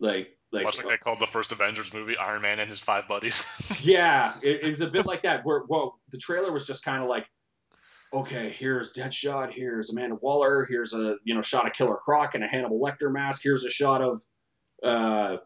like like Much like they called the first Avengers movie Iron Man and his five buddies. *laughs* yeah it, it was a bit like that where well the trailer was just kind of like okay here's Deadshot here's Amanda Waller here's a you know shot of Killer Croc and a Hannibal Lecter mask here's a shot of uh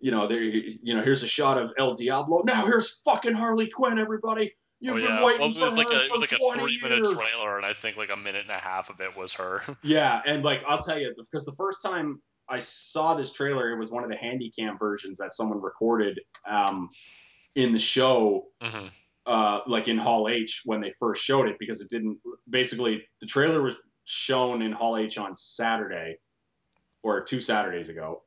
you know there you know here's a shot of El Diablo now here's fucking Harley Quinn everybody you've oh, been yeah. waiting Well, it was for like her a, it was like a 20 three minute years. trailer, and I think like a minute and a half of it was her. *laughs* Yeah, and like I'll tell you, because the first time I saw this trailer, it was one of the handycam versions that someone recorded um, in the show, hmm uh, like in Hall H when they first showed it, because it didn't. Basically, the trailer was shown in Hall H on Saturday or two Saturdays ago,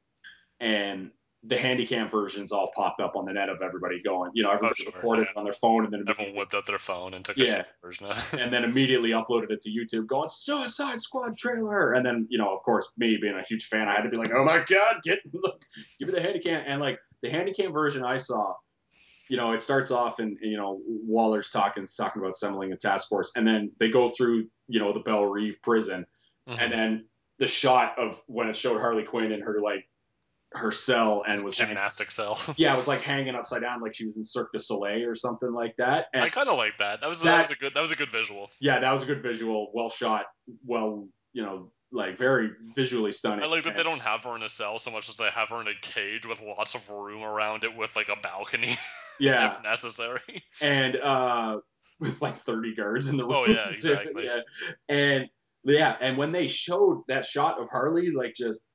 and the handycam versions all popped up on the net of everybody going, you know, everybody Oh, sure, recorded yeah. on their phone and then Everyone whipped out their phone and took a Yeah. shit *laughs* version of it. and then immediately uploaded it to YouTube, going Suicide Squad trailer. And then, you know, of course, me being a huge fan, I had to be like, oh my god, get *laughs* look, give me the Handycam. And like the Handycam version I saw, you know, it starts off and, you know Waller's talking talking about assembling a task force, and then they go through you know the Belle Reve prison, Mhm. and then the shot of when it showed Harley Quinn and her like her cell and was Gymnastic cell. *laughs* yeah, it was like *laughs* hanging upside down like she was in Cirque du Soleil or something like that. And I kind of like that. That was that, That- was a good that was a good visual. yeah, that was a good visual, well shot, well, you know, like very visually stunning. I like that they don't have her in a cell so much as they have her in a cage with lots of room around it with like a balcony *laughs* yeah, if necessary. and uh, with like thirty guards in the room. Oh, yeah, exactly. yeah, and yeah, and when they showed that shot of Harley, like just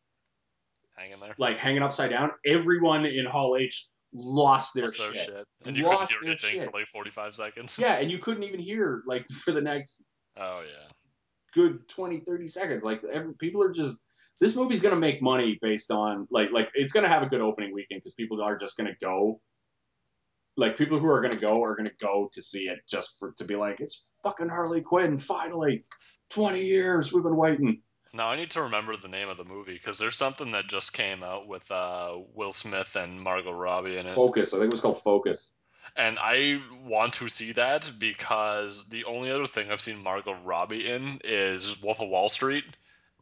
Hanging there. like hanging upside down, everyone in Hall H lost their, Lost their shit. shit. And you Lost couldn't their hear anything shit. for like 45 seconds. Yeah, and you couldn't even hear like *laughs* for the next Oh, yeah. good 20 30 seconds like every, people are just this movie's gonna make money based on like like it's gonna have a good opening weekend because people are just gonna go like people who are gonna go are gonna go to see it just for to be like it's fucking harley quinn finally 20 years we've been waiting Now I need to remember the name of the movie because there's something that just came out with uh, Will Smith and Margot Robbie in it. focus i think it was called focus And I want to see that because the only other thing I've seen Margot Robbie in is Wolf of Wall Street,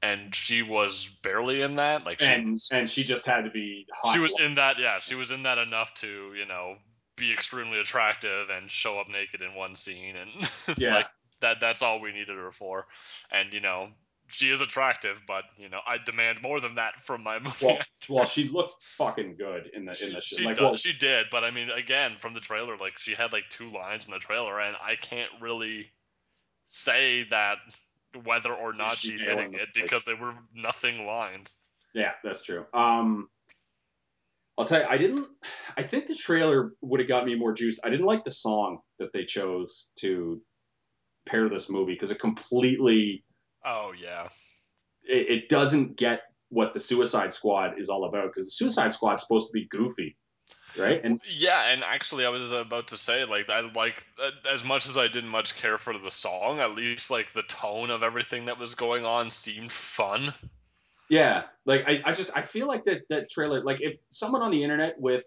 and she was barely in that. Like she and and she just had to be hot she was in that. Yeah, she was in that enough to you know be extremely attractive and show up naked in one scene, and *laughs* Yeah. like that. That's all we needed her for. And you know she is attractive, but you know I demand more than that from my movie. well, well she looked fucking good in the She, in the she, like does- well, she did, but I mean, again, from the trailer, like she had like two lines in the trailer, and I can't really say that whether or not she she's hitting it because they were nothing lines. Yeah, that's true. Um, I'll tell you, I didn't. I think the trailer would have got me more juiced. I didn't like the song that they chose to pair this movie because it completely Oh yeah, it, it doesn't get what the Suicide Squad is all about. Because the Suicide Squad's supposed to be goofy, right? And yeah, and actually, I was about to say like I like uh, as much as I didn't much care for the song. At least like the tone of everything that was going on seemed fun. yeah, like I, I just I feel like that that trailer, like if someone on the internet with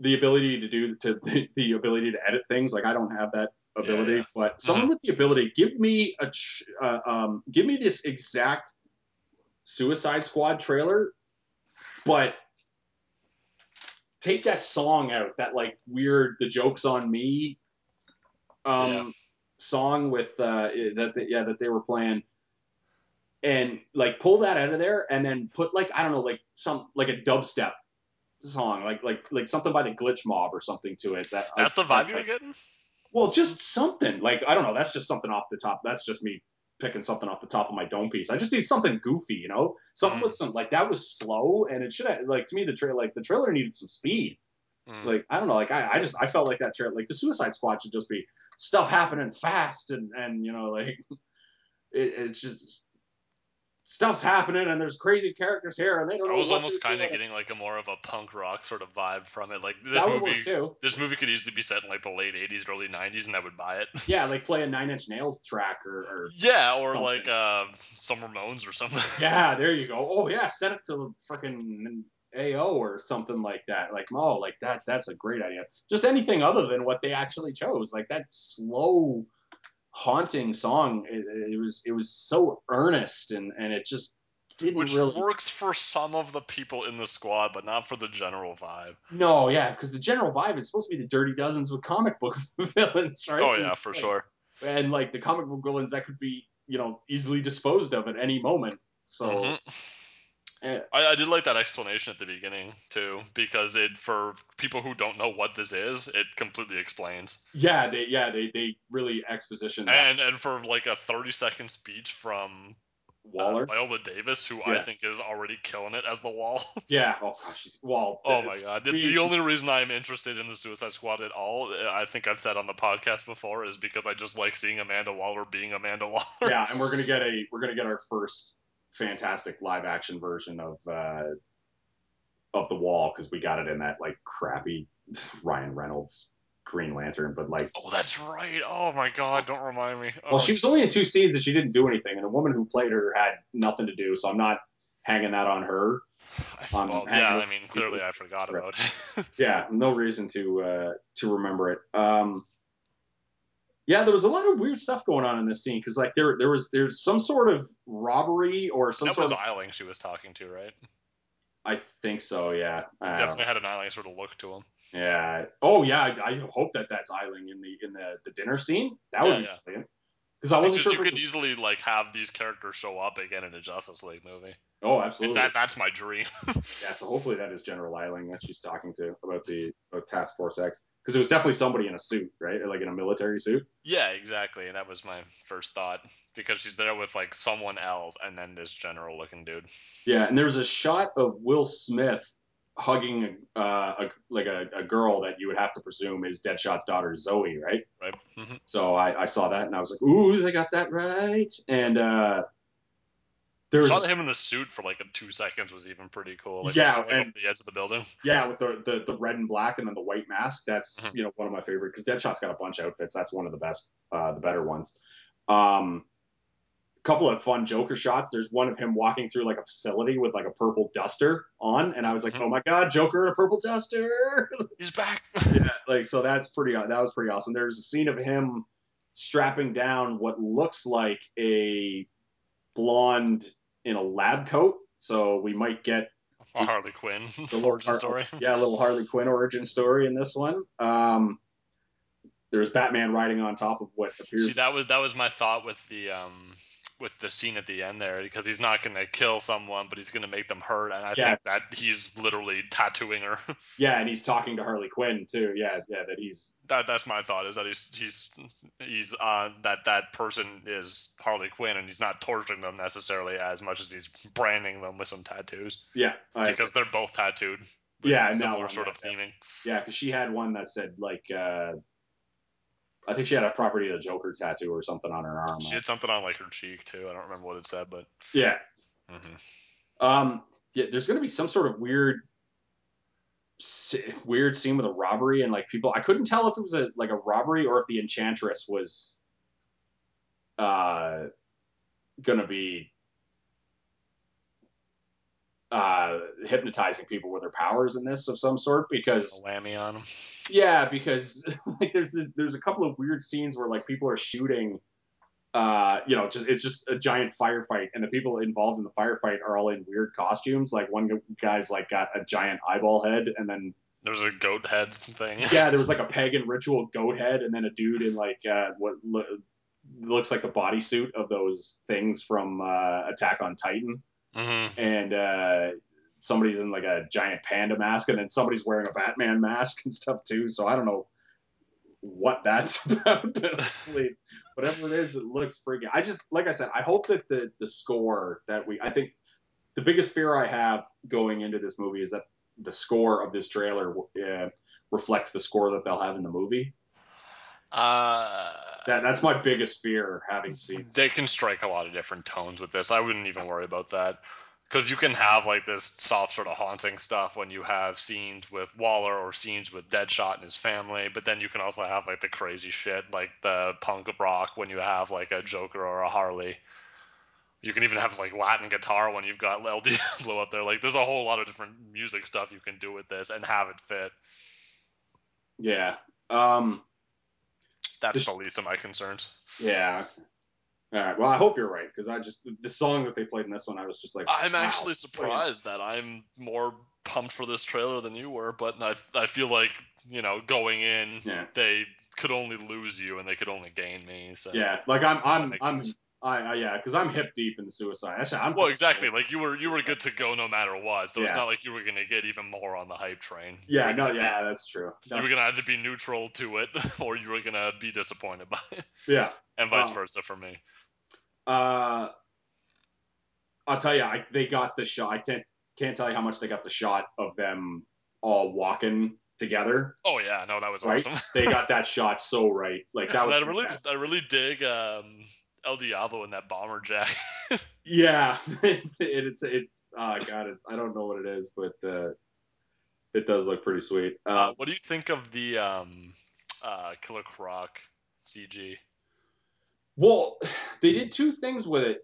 the ability to do to the, *laughs* the ability to edit things, like I don't have that ability, yeah. but someone with the ability, give me a uh, um, give me this exact Suicide Squad trailer, but take that song out, that like weird "the jokes on me" um, Yeah. song with uh, that they, yeah that they were playing, and like pull that out of there, and then put like I don't know like some like a dubstep song, like like like something by the Glitch Mob or something to it. That That's the that- vibe you're getting. Well, just something like I don't know. That's just something off the top. That's just me picking something off the top of my dome piece. I just need something goofy, you know, something Mhm. with some like that was slow, and it should have like to me the trailer like the trailer needed some speed. Mm. Like I don't know, like I, I just I felt like that trailer like the Suicide Squad should just be stuff happening fast and and you know like *laughs* it, it's just stuff's happening and there's crazy characters here and they don't I know was almost kind of getting like a more of a punk rock sort of vibe from it. Like this movie, too. this movie could easily be set in like the late '80s, early '90s, and I would buy it. *laughs* Yeah, like play a Nine Inch Nails track or, or Yeah, or something. like uh, some Ramones or something. *laughs* Yeah, there you go. Oh yeah, set it to the freaking AO or something like that. Like oh, like that. That's a great idea. Just anything other than what they actually chose. Like that slow, haunting song. It, it was it was so earnest and and it just didn't Which really. works for some of the people in the squad, but not for the general vibe. No, yeah, because the general vibe is supposed to be the Dirty Dozens with comic book *laughs* villains, right? Oh yeah, for like- sure. And like the comic book villains that could be you know easily disposed of at any moment. So. Mhm. Eh, I, I did like that explanation at the beginning too, because it for people who don't know what this is, it completely explains. Yeah, they yeah they they really exposition that And and for like a thirty second speech from Waller. uh, Viola Davis, who I think is already killing it as the wall. *laughs* yeah. Oh gosh, she's well. oh my god! The, the only reason I'm interested in the Suicide Squad at all, uh, I think I've said on the podcast before, is because I just like seeing Amanda Waller being Amanda Waller. Yeah, and we're gonna *laughs* get a we're gonna get our first fantastic live action version of uh of the wall because we got it in that like crappy *laughs* Ryan Reynolds Green Lantern, but like. Oh, that's right. Oh my god! Don't remind me. Oh, Well, she was only in two scenes and she didn't do anything, and the woman who played her had nothing to do. So I'm not hanging that on her. Um, well, yeah. I mean, clearly I forgot *laughs* about it. *laughs* yeah, no reason to uh, to remember it. Um, yeah, there was a lot of weird stuff going on in this scene because like there there was there's some sort of robbery or some that sort was of Eiling she was talking to, right? I think so. Yeah, I um, Definitely had an Eiling sort of look to him. Yeah. Oh yeah. I, I hope that that's Eiling in the in the the dinner scene. That would Yeah, be yeah. brilliant. Because I wasn't Because sure. you if could was- easily like have these characters show up again in a Justice League movie, Oh, absolutely. that that's my dream. Yeah, so hopefully that is General Eiling that she's talking to about the about Task Force X because it was definitely somebody in a suit, right? Like in a military suit. yeah, exactly, and that was my first thought because she's there with like someone else, and then this general looking dude. Yeah, and there was a shot of Will Smith hugging uh, a like a, a girl that you would have to presume is Deadshot's daughter Zoe, right? Right. hmm So I, I saw that and I was like, ooh, they got that right. And uh, there was Shot him in the suit for like two seconds was even pretty cool. Like, Yeah, like and- the edge of the building. yeah with the, the the red and black and then the white mask. That's Mhm. you know one of my favorite because Deadshot's got a bunch of outfits. That's one of the best, uh, the better ones. Um, couple of fun Joker shots. There's one of him walking through like a facility with like a purple duster on, and I was like, Mhm. oh my god, Joker in a purple duster. *laughs* He's back. yeah, *laughs* like so that's pretty. That was pretty awesome. There's a scene of him strapping down what looks like a blonde in a lab coat. So we might get A Harley Quinn *laughs* *laughs* origin Har- story. Yeah, a little Harley Quinn origin story in this one. Um, there's Batman riding on top of what appears. See, that was that was my thought with the um with the scene at the end there because he's not going to kill someone, but he's going to make them hurt, and I Yeah. think that he's literally tattooing her. *laughs* yeah, and he's talking to Harley Quinn too. Yeah, yeah, that he's that that's my thought is that he's he's he's uh that that person is Harley Quinn, and he's not torturing them necessarily as much as he's branding them with some tattoos yeah, I- because they're both tattooed. Yeah, similar one, sort yeah, of theming. yeah, because she had one that said like. Uh, I think she had a property of the Joker tattoo or something on her arm. She had something on like her cheek too. I don't remember what it said, but yeah, mhm. Um, yeah, there's going to be some sort of weird weird scene with a robbery and like people. I couldn't tell if it was a like a robbery or if the enchantress was uh gonna be uh hypnotizing people with their powers in this of some sort because whammy on him. yeah because *laughs* like there's this, there's a couple of weird scenes where like people are shooting uh you know just, it's just a giant firefight and the people involved in the firefight are all in weird costumes like one guy's like got a giant eyeball head and then There's a goat head thing. *laughs* yeah there was *laughs* like a pagan ritual goat head and then a dude in like uh what lo- looks like the bodysuit of those things from uh attack on titan hmm and uh somebody's in like a giant panda mask and then somebody's wearing a batman mask and stuff too so i don't know what that's *laughs* about but whatever it is it looks freaking i just like i said i hope that the the score that we i think the biggest fear i have going into this movie is that the score of this trailer uh, reflects the score that they'll have in the movie. Uh, that that's my biggest fear having seen *laughs* they can strike a lot of different tones with this. I wouldn't even worry about that. Because you can have like this soft sort of haunting stuff when you have scenes with Waller or scenes with Deadshot and his family, but then you can also have like the crazy shit like the punk rock when you have like a Joker or a Harley. You can even have like Latin guitar when you've got El Diablo *laughs* up there. Like there's a whole lot of different music stuff you can do with this and have it fit. yeah um That's This- the least of my concerns. yeah all right well i hope you're right because i just the, song that they played in this one i was just like I'm wow. actually surprised that I'm more pumped for this trailer than you were, but I, I feel like, you know, going in, yeah they could only lose you and they could only gain me. So Yeah, like I'm, I'm, I'm, sense. I, I yeah, because I'm hip deep in the suicide. Actually, I'm Well, exactly. Like you were, you were good to go no matter what. So it's not like you were gonna get even more on the hype train. Yeah, no, yeah, *laughs* that's true. No, You were gonna either be neutral to it, *laughs* or you were gonna be disappointed by it, yeah, and vice Oh. versa for me. uh, I'll tell you, I, they got the shot. I can't, can't tell you how much they got the shot of them all walking together. Oh yeah, no, that was Right? awesome. They got *laughs* that shot so right. Like that was I really. I really dig um, El Diablo in that bomber jacket. *laughs* Yeah, *laughs* it, it's, it's, oh god, it, I don't know what it is, but uh, it does look pretty sweet. Uh, Uh, what do you think of the um, uh, Killer Croc CG? Well, they did two things with it.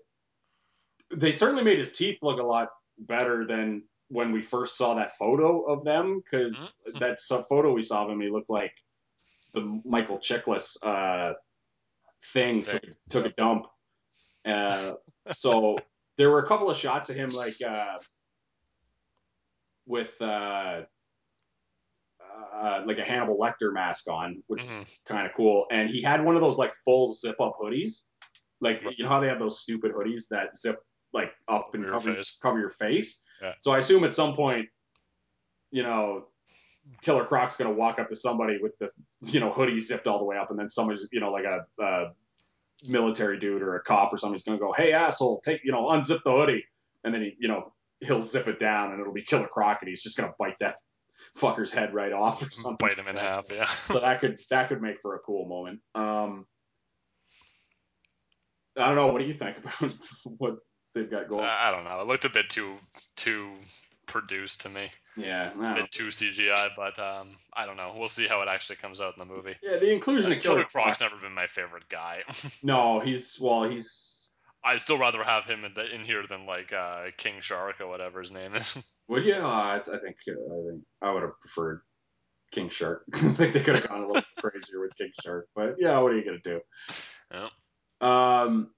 They certainly made his teeth look a lot better than when we first saw that photo of them, because Mhm. that photo we saw of him, he looked like the Michael Chiklis uh, thing took, took a dump. Uh, so there were a couple of shots of him like uh, with uh, uh, like a Hannibal Lecter mask on, which is Mhm. kind of cool. And he had one of those like full zip up hoodies. Like you know how they have those stupid hoodies that zip like up and cover cover your face. Yeah. So I assume at some point, you know, Killer Croc's gonna walk up to somebody with the you know hoodie zipped all the way up, and then somebody's you know like a, a military dude or a cop or somebody's gonna go, "Hey asshole, take you know unzip the hoodie," and then he you know he'll zip it down, and it'll be Killer Croc, and he's just gonna bite that fucker's head right off or something. Bite him in half, yeah. so that could that could make for a cool moment. Um, I don't know. What do you think about *laughs* what they've got going? I don't know. It looked a bit too too produced to me, yeah, I a bit too CGI. But um, I don't know. We'll see how it actually comes out in the movie. yeah. The inclusion Uh, of Killer, Killer Croc. Croc's never been my favorite guy. *laughs* No, he's well, he's. I'd still rather have him in, the, in here than like uh, King Shark or whatever his name is. *laughs* Would you? Uh, I, I think uh, I think I would have preferred King Shark. *laughs* I think they could have gone a little crazier with King Shark, but yeah, what are you gonna do? Yeah. Um,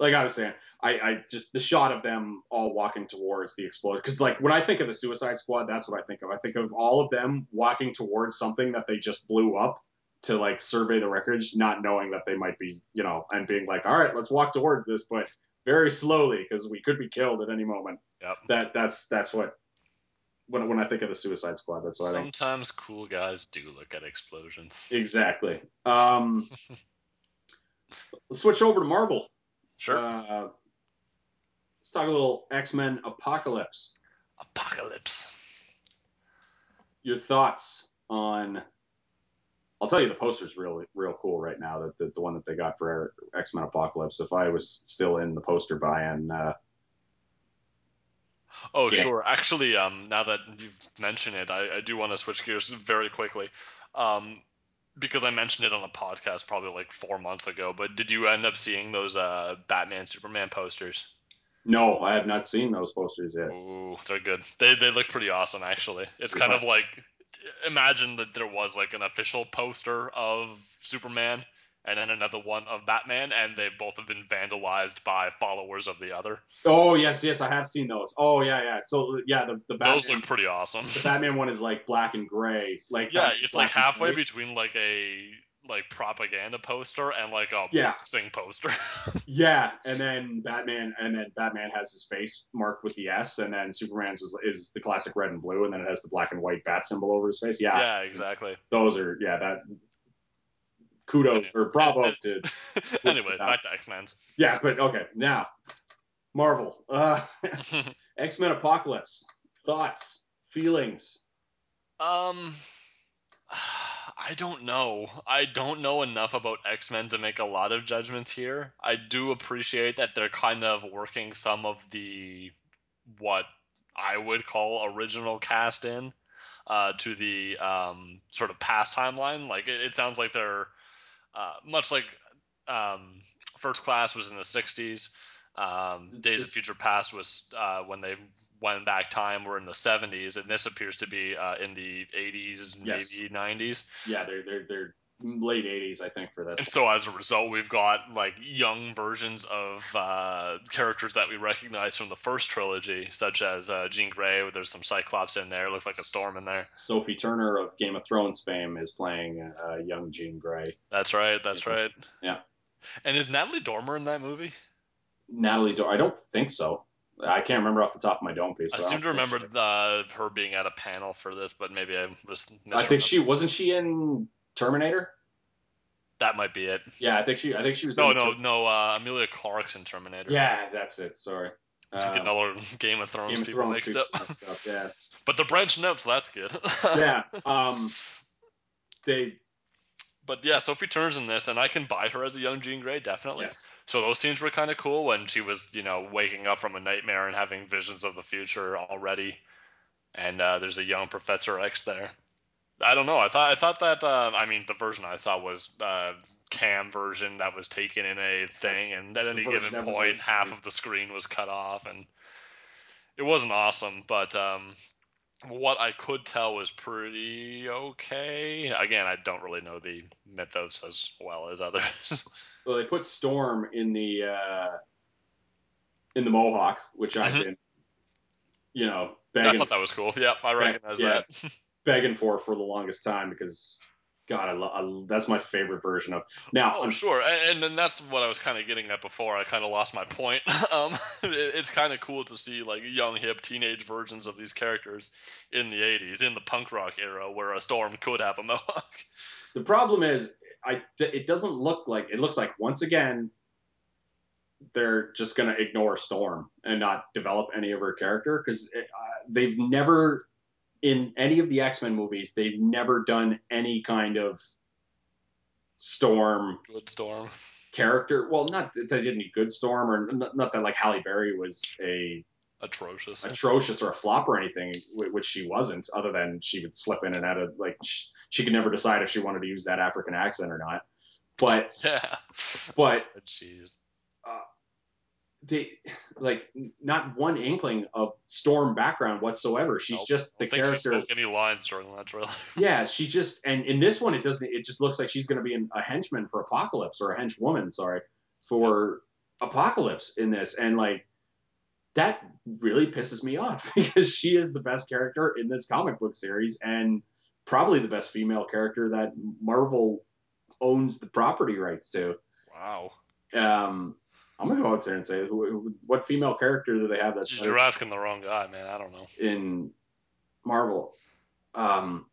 like I was saying, I, I just the shot of them all walking towards the explosion because like when I think of the Suicide Squad, that's what I think of. I think of all of them walking towards something that they just blew up to like survey the wreckage, not knowing that they might be, you know, and being like, all right, let's walk towards this, but very slowly because we could be killed at any moment. Yep. That that's that's what when when I think of the Suicide Squad, that's what I think. Sometimes cool guys do look at explosions. Exactly. Um, *laughs* let's switch over to Marvel. Sure. Uh, let's talk a little X Men Apocalypse. Apocalypse. Your thoughts on? I'll tell you, the poster's really real cool right now. That the, the one that they got for X Men Apocalypse. If I was still in the poster buy-in, uh, Oh, game. sure. Actually, um, now that you've mentioned it, I, I do want to switch gears very quickly. Um, because I mentioned it on a podcast probably like four months ago. But did you end up seeing those uh, Batman Superman posters? No, I have not seen those posters yet. Ooh, they're good. They they look pretty awesome actually. It's kind of like imagine that there was like an official poster of Superman and then another one of Batman, and they both have been vandalized by followers of the other. Oh yes, yes, I have seen those. Oh yeah, yeah. So yeah, the the Batman, Those look pretty awesome. the Batman one is like black and gray. Like Yeah, it's like halfway gray. between like a like propaganda poster and like a Yeah. boxing poster. *laughs* Yeah, and then Batman, and then Batman has his face marked with the S, and then Superman's was, is the classic red and blue, and then it has the black and white bat symbol over his face. Yeah, yeah, exactly. Those are yeah that. Kudos or bravo *laughs* to *laughs* anyway, back to X Men's. yeah, but okay now, Marvel, uh, X Men Apocalypse, thoughts, feelings. Um, I don't know. I don't know enough about X Men to make a lot of judgments here. I do appreciate that they're kind of working some of the what I would call original cast in uh, to the um, sort of past timeline. Like it, it sounds like they're uh, much like um, First Class was in the '60s. Um, Days of Future Past was uh, when they went back time were in the 70s, and this appears to be uh, in the 80s, Yes. maybe 90s. Yeah, they're they're they're late '80s, I think, for this. And so as a result, we've got like young versions of uh, characters that we recognize from the first trilogy, such as uh, Jean Grey. There's some Cyclops in there. Looks like a Storm in there. Sophie Turner of Game of Thrones fame is playing uh, young Jean Grey. That's right. That's right. Yeah. And is Natalie Dormer in that movie? Natalie, Dor- I don't think so. I can't remember off the top of my dome piece. I seem to remember the, her being at a panel for this, but maybe I was. I think she wasn't she in Terminator. That might be it. Yeah, I think she. I think she was. No, in no, Ter- no. Uh, Emilia Clarke's in Terminator. Yeah, that's it. Sorry. *laughs* Um, all our Game of Thrones Game of people Thrones mixed people up. mixed up, *laughs* but the branch so that's good. Yeah. *laughs* Yeah. Um, they. But yeah, Sophie Turner's in this, and I can buy her as a young Jean Grey, definitely. Yes. So those scenes were kind of cool when she was, you know, waking up from a nightmare and having visions of the future already. And uh, there's a young Professor X there. I don't know. I thought I thought that. Uh, I mean, the version I saw was uh, cam version that was taken in a thing, and at any given point, half of the screen was cut off, and it wasn't awesome. But um, what I could tell was pretty okay. Again, I don't really know the mythos as well as others. *laughs* Well, they put Storm in the uh, in the Mohawk, which I've Mhm. been, you know, I thought that was cool. Yep, I recognize yeah. that. *laughs* begging for for the longest time because God, I, lo- I that's my favorite version of. Now, Oh, I'm- sure, and, then that's what I was kind of getting at before. I kind of lost my point. *laughs* um, *laughs* it, it's kind of cool to see like young, hip, teenage versions of these characters in the '80s, in the punk rock era, where a Storm could have a *laughs* mohawk. The problem is, I it doesn't look like it looks like once again they're just going to ignore Storm and not develop any of her character because uh, they've never in any of the X Men movies they've never done any kind of Storm Good Storm. character. Well, not that they did any good Storm or not, not that like Halle Berry was a Atrocious. atrocious or a flop or anything, which she wasn't, other than she would slip in and out of like she, she could never decide if she wanted to use that African accent or not. But *laughs* Yeah. but Jeez. They like not one inkling of Storm background whatsoever. She's Nope. just the character. any lines during that trailer. *laughs* Yeah, she just and in this one it doesn't. It just looks like she's going to be an, a henchman for Apocalypse or a henchwoman, sorry, for Apocalypse in this, and like that really pisses me off *laughs* because she is the best character in this comic book series and probably the best female character that Marvel owns the property rights to. Wow. Um, I'm gonna go out there and say, who, what female character do they have that's You're asking the wrong guy, man. I don't know. in Marvel? Um,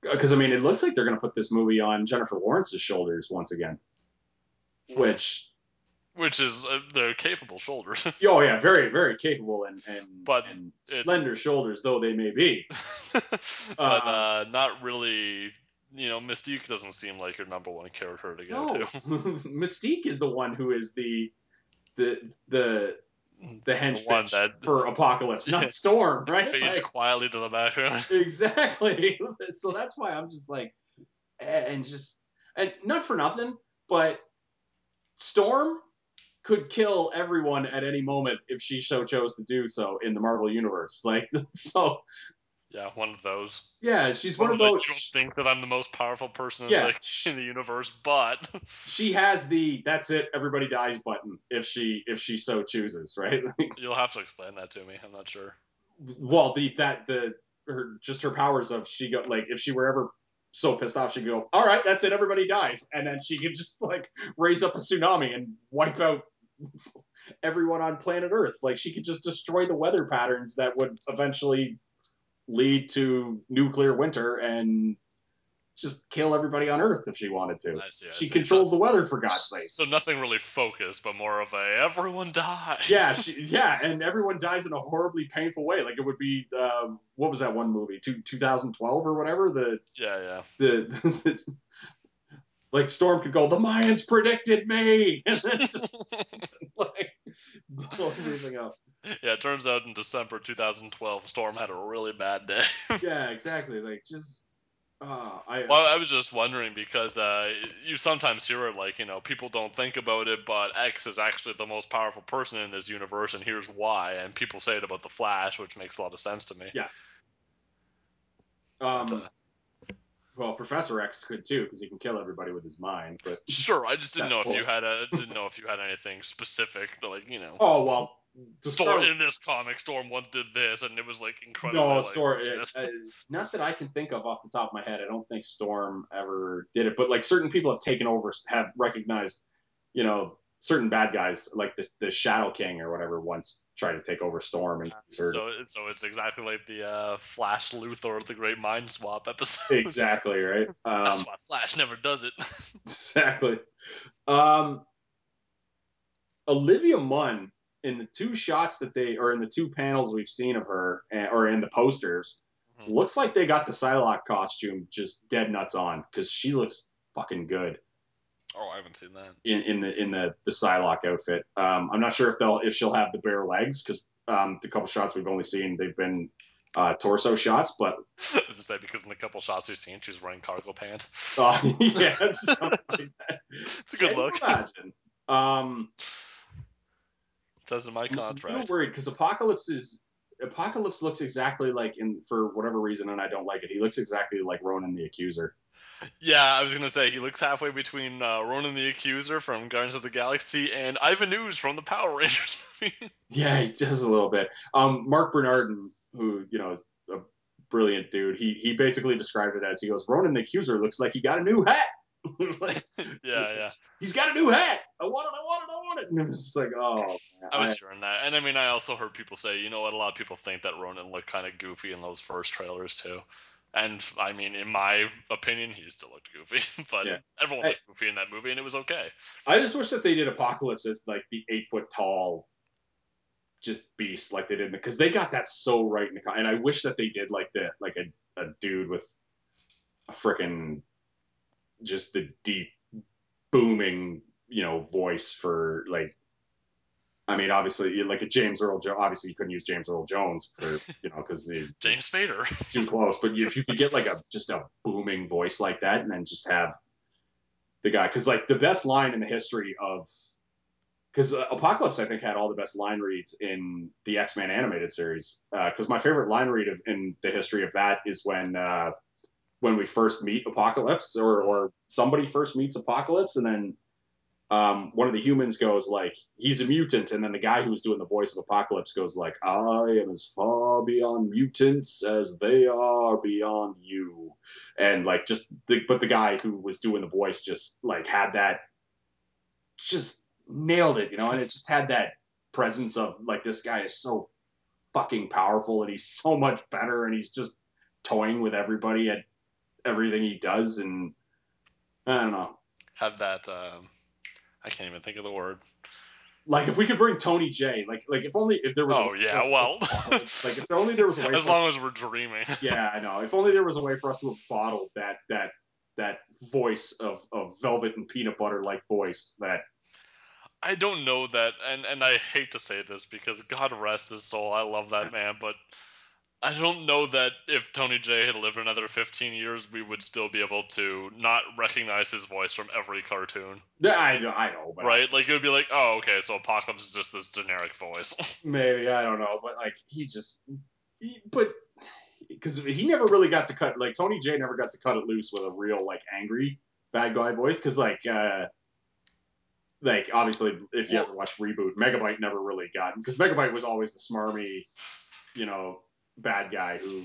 because I mean, it looks like they're gonna put this movie on Jennifer Lawrence's shoulders once again, which Which is uh, they're capable shoulders. *laughs* oh yeah, very very capable and and, But and it- slender shoulders though they may be. *laughs* but uh, not really. You know, Mystique doesn't seem like your number one character to go No, to. *laughs* Mystique is the one who is the the the the hench one that- for Apocalypse, not. *laughs* Storm, right? Fades Like- quietly to the background. *laughs* exactly. so that's why I'm just like, and just and not for nothing, but Storm could kill everyone at any moment if she so chose to do so in the Marvel universe. Like, so Yeah, one of those. yeah, she's one, One of like, those. You don't think that I'm the most powerful person Yeah, in, the, *laughs* sh- in the universe, but *laughs* she has the "that's it, everybody dies" button if she if she so chooses, right? *laughs* you'll have to explain that to me. I'm not sure. well, the that the her just her powers of she go like if she were ever so pissed off, she'd go, "All right, that's it, everybody dies," and then she could just like raise up a tsunami and wipe out everyone on planet Earth. Like she could just destroy the weather patterns that would eventually lead to nuclear winter and just kill everybody on Earth if she wanted to. I see. I She see. controls so, the weather for God's sake. So nothing really focused, but more of a everyone dies. Yeah, *laughs* she, yeah, and everyone dies in a horribly painful way. Like it would be, um, what was that one movie, two, 2012 or whatever? The yeah, yeah. the, *laughs* like Storm could go, the Mayans predicted me, and then just like *laughs* blow everything up. Yeah, it turns out in December 2012, Storm had a really bad day. *laughs* Yeah, exactly. Like just, uh, I well, I was just wondering because uh, you sometimes hear it like, you know, people don't think about it, but X is actually the most powerful person in this universe, and here's why. And people say it about the Flash, which makes a lot of sense to me. Yeah. But, um, uh, well, Professor X could too because he can kill everybody with his mind. But sure, I just didn't know if you had a didn't know *laughs* if you had anything specific, but like you know, oh well, the Storm Star- in this comic, Storm once did this, and it was like incredible. No, like, Storm. legit. uh, not that I can think of off the top of my head. I don't think Storm ever did it, but like certain people have taken over, have recognized, you know, certain bad guys like the the Shadow King or whatever once tried to take over Storm and so, so it's exactly like the uh, Flash Luthor, the Great Mind Swap episode. exactly right. *laughs* Um, That's why Flash never does it. *laughs* exactly. Um, Olivia Munn in the two shots that they or in the two panels we've seen of her, eh, or in the posters, Mhm. looks like they got the Psylocke costume just dead nuts on because she looks fucking good. oh, I haven't seen that. in, in the in the the Psylocke outfit. Um, I'm not sure if they'll if she'll have the bare legs because um, the couple shots we've only seen they've been uh, torso shots, but *laughs* I was just say because in the couple shots we've seen, she's wearing cargo pants. uh, *laughs* yeah, *laughs* like that. It's a good look. Imagine. Um, It says in my I'm a little worried because Apocalypse is Apocalypse looks exactly like in for whatever reason, and I don't like it. He looks exactly like Ronan the Accuser. Yeah, I was gonna say he looks halfway between uh, Ronan the Accuser from Guardians of the Galaxy and Ivan Ooze from the Power Rangers *laughs* movie. Yeah, he does a little bit. Um, Marc Bernardin, who you know is a brilliant dude, he he basically described it as he goes, Ronan the Accuser looks like he got a new hat. *laughs* Like, *laughs* yeah, yeah. he's got a new hat. I want it. I want it. I want it. And it was just like, oh, man, I was I- hearing that, and I mean, I also heard people say, you know what? A lot of people think that Ronan looked kind of goofy in those first trailers too. And I mean, in my opinion, he still looked goofy, *laughs* but Yeah. everyone I- looked goofy in that movie, and it was okay. I just wish that they did Apocalypse as like the eight foot tall, just beast like they did because they got that so right in the and I wish that they did like the like a, a dude with a freaking just the deep booming you know voice for like. I mean, obviously, like a James Earl Jones. Obviously, you couldn't use James Earl Jones for you know because *laughs* James Spader. *laughs* too close. But if you could get like a just a booming voice like that, and then just have the guy, because like the best line in the history of, because uh, Apocalypse I think had all the best line reads in the X Men animated series. Because my favorite line read of, in the history of that is when uh, when we first meet Apocalypse, or or somebody first meets Apocalypse, and then. Um, one of the humans goes like he's a mutant, and then the guy who's doing the voice of Apocalypse goes like, "I am as far beyond mutants as they are beyond you," and like just the, but the guy who was doing the voice just like had that, just nailed it, you know, and it just had that presence of like this guy is so fucking powerful and he's so much better and he's just toying with everybody at everything he does and I don't know. Have that. Um, I can't even think of the word. Like if we could bring Tony Jay, like like if only if there was. Oh yeah, for us to well, bottle- *laughs* like if only there was a way. as for us- long as we're dreaming. *laughs* yeah, I know. If only there was a way for us to have bottled that that that voice of of velvet and peanut butter like voice that I don't know that, and and I hate to say this because God rest his soul, I love that man, but I don't know that if Tony Jay had lived another 15 years, we would still be able to not recognize his voice from every cartoon. Yeah, I know, I know, but Right? Like it would be like, oh, okay, so Apocalypse is just this generic voice. *laughs* maybe I don't know, but like he just, he, but because he never really got to cut like Tony Jay never got to cut it loose with a real like angry bad guy voice because like uh like obviously if you ever watch reboot megabyte never really got because megabyte was always the smarmy you know bad guy who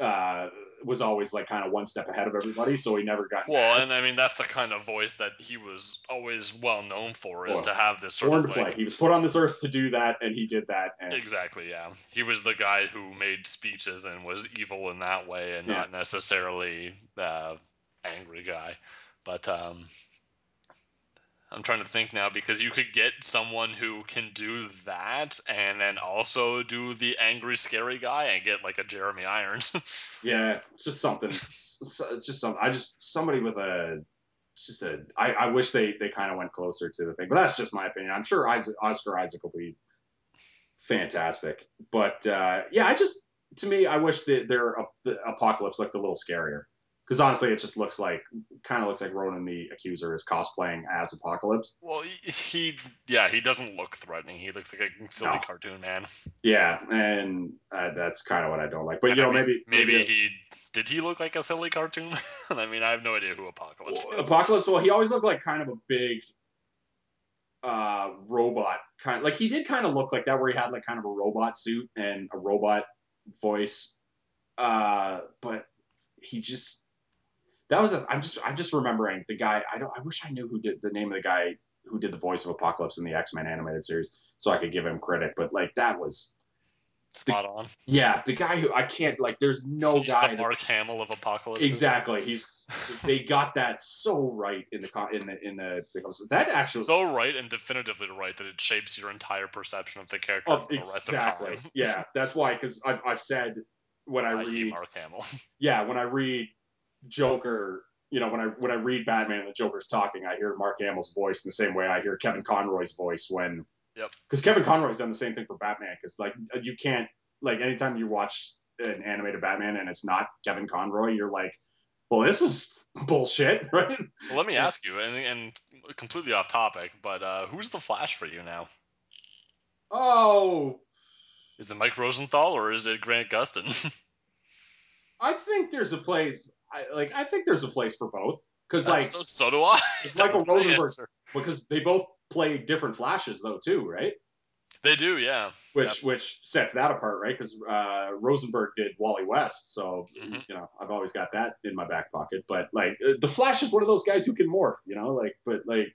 uh was always like kind of one step ahead of everybody so he never got well, mad. and I mean that's the kind of voice that he was always well known for is Well, to have this sort of play like he was put on this earth to do that and he did that and Exactly, yeah. He was the guy who made speeches and was evil in that way and Yeah. not necessarily the angry guy. But um I'm trying to think now because you could get someone who can do that and then also do the angry scary guy and get like a Jeremy Irons. *laughs* Yeah, it's just something. It's just some. I just somebody with a. Just a. I, I wish they they kind of went closer to the thing, but that's just my opinion. I'm sure Isaac, Oscar Isaac will be fantastic, but uh, yeah, I just to me, I wish that their the apocalypse looked a little scarier because honestly, it just looks like kind of looks like Ronan the Accuser is cosplaying as Apocalypse. well, he, yeah, he doesn't look threatening. He looks like a silly No. cartoon man. Yeah, and uh, that's kind of what I don't like. But And you I know, mean, maybe maybe he did he look like a silly cartoon? *laughs* I mean, I have no idea who Apocalypse Well, is. Apocalypse. Well, he always looked like kind of a big uh robot kind like he did kind of look like that where he had like kind of a robot suit and a robot voice uh but he just that was a i'm just i'm just remembering the guy i don't i wish i knew who did the name of the guy who did the voice of apocalypse in the x-men animated series so i could give him credit but like that was Spot on. yeah the guy who i can't like there's no He's guy the that- Mark Hamill of Apocalypse. exactly he's they got that so right in the in the in the that actually so right and definitively right that it shapes your entire perception of the character of for the rest exactly of time. yeah that's why because I've, I've said when i i.e. read Mark Hamill. yeah when i read joker you know when i when i read batman and the joker's talking i hear mark hamill's voice in the same way i hear kevin conroy's voice when Yep. because kevin conroy's done the same thing for batman because like you can't like anytime you watch an animated batman and it's not kevin conroy you're like well this is bullshit *laughs* right Well, let me ask you, and, and completely off topic, but uh, who's the Flash for you now? oh Is it Mike Rosenbaum or is it Grant Gustin? *laughs* i think there's a place I, like i think there's a place for both because like so do I. It's Michael *laughs* Rosenbaum because they both play different flashes though too, right? They do, yeah. Which which sets that apart, right? Because uh, Rosenbaum did Wally West, so Mhm. you know I've always got that in my back pocket. But like uh, the Flash is one of those guys who can morph, you know, like but like.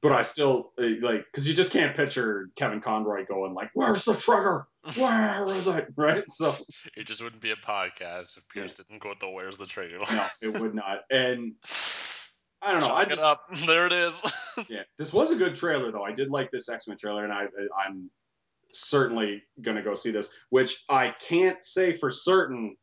But I still uh, like because you just can't picture Kevin Conroy going like, "Where's the trigger? Where is it?" *laughs* Right? So It just wouldn't be a podcast if Pierce didn't go with the "Where's the trigger?" no, it would not. And *laughs* I don't know. Chalk I just up. *laughs* There it is. Yeah, this was a good trailer though. I did like this X Men trailer, and I I'm certainly gonna go see this. Which I can't say for certain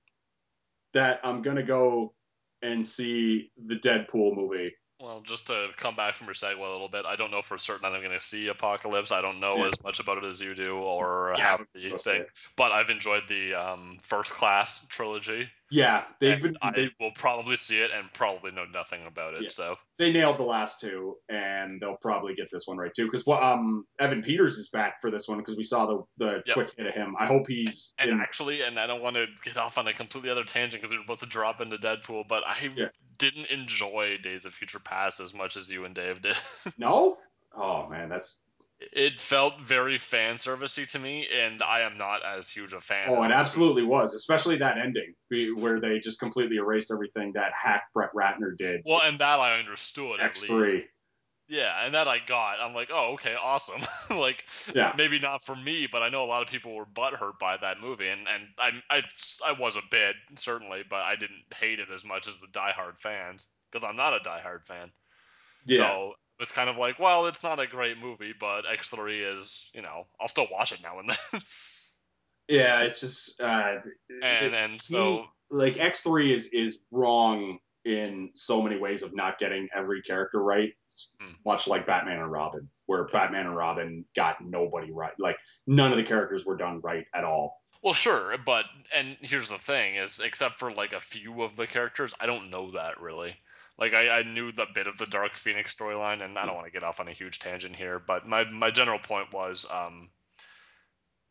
that I'm gonna go and see the Deadpool movie. Well, just to come back from your segue a little bit, I don't know for certain that I'm going to see Apocalypse. I don't know Yeah. as much about it as you do, or Yeah, how the thing. But I've enjoyed the um, First Class trilogy. Yeah, they've been I they will probably see it and probably know nothing about it. Yeah. So they nailed the last two, and they'll probably get this one right too. Because um Evan Peters is back for this one because we saw the the Yep. quick hit of him. I hope he's and in. actually, and I don't want to get off on a completely other tangent because we were about to drop into Deadpool, but I Yeah. didn't enjoy Days of Future Past as much as you and Dave did. *laughs* No, oh man, that's it felt very fan servicey to me, and I am not as huge a fan. Oh, it absolutely was, especially that ending where they just completely erased everything that hack Brett Ratner did. Well, and that I understood at X least. three, Yeah, and that I got. I'm like, oh, okay, awesome. *laughs* like, Yeah. maybe not for me, but I know a lot of people were butthurt by that movie, and and I I I was a bit certainly, but I didn't hate it as much as the diehard fans because I'm not a diehard fan. yeah, So was kind of like, well, it's not a great movie, but X3 is, you know, I'll still watch it now and then. *laughs* yeah. It's just uh, and it- and he- so like X three is is wrong in so many ways of not getting every character right. It's Hmm. Much like Batman and Robin, where Batman and Robin got nobody right. Like none of the characters were done right at all. Well, sure, but and here's the thing: is except for like a few of the characters, I don't know that really. Like I, I knew the bit of the Dark Phoenix storyline, and I don't want to get off on a huge tangent here, but my my general point was, um,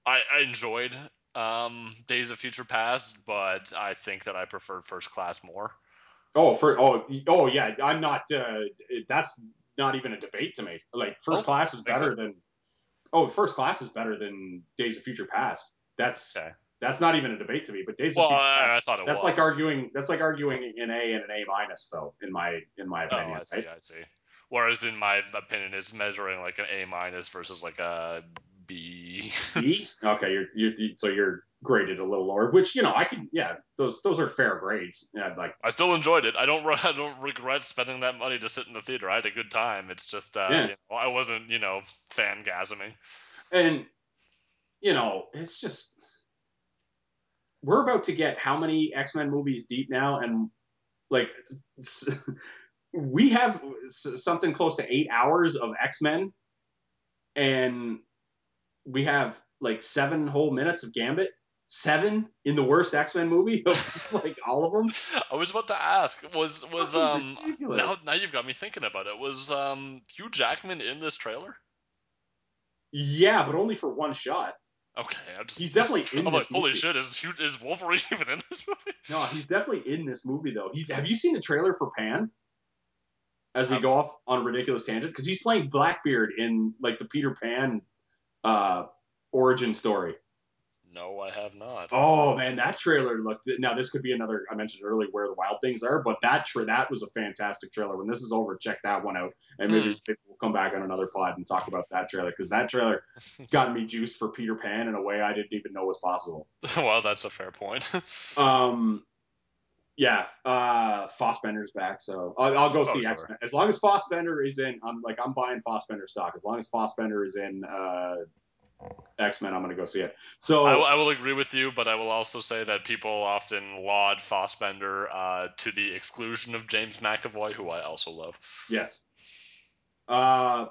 I, I enjoyed um Days of Future Past, but I think that I preferred First Class more. Oh, for oh oh yeah, I'm not. Uh, that's not even a debate to me. Like first Oh, class is better than. Oh, first class is better than Days of Future Past. That's Okay. That's not even a debate to me. But Days Well, Future I, Past. I thought it That's was. like arguing. That's like arguing an A and an A minus, though. In my in my Oh, opinion, I see, right? I see. Whereas in my opinion, it's measuring like an A minus versus like a B. B. *laughs* Okay, you're, you're so you're graded a little lower, which you know I can. Yeah, those those are fair grades. Yeah, like I still enjoyed it. I don't. *laughs* I don't regret spending that money to sit in the theater. I had a good time. It's just, uh, Yeah. you know, I wasn't, you know, fangasming. and you know it's just we're about to get how many x-men movies deep now and like we have something close to eight hours of x-men and we have like seven whole minutes of gambit seven in the worst x-men movie of *laughs* like all of them I was about to ask, was was um ridiculous. now now you've got me thinking about it. Was um Hugh Jackman in this trailer? yeah but only for one shot Okay, I'm just He's *laughs* definitely in I'm like, holy movie. shit, is is Wolverine *laughs* even in this movie? no he's definitely in this movie though he's have you seen the trailer for pan as we Have- go off on a ridiculous tangent because he's playing blackbeard in like the peter pan uh origin story No, I have not. oh man that trailer looked now this could be another i mentioned earlier where the wild things are but that tra- that was a fantastic trailer when this is over check that one out and maybe, Hmm. maybe we'll come back on another pod and talk about that trailer because that trailer *laughs* got me juiced for peter pan in a way i didn't even know was possible *laughs* well, that's a fair point. *laughs* Um, yeah, uh, Fassbender's back, so I'll, I'll go Oh, see sure. X Men. As long as Fassbender is in, I'm like I'm buying Fassbender stock. As long as Fassbender is in uh, X Men, I'm gonna go see it. So I will agree with you, but I will also say that people often laud Fassbender uh, to the exclusion of James McAvoy, who I also love. yes, uh,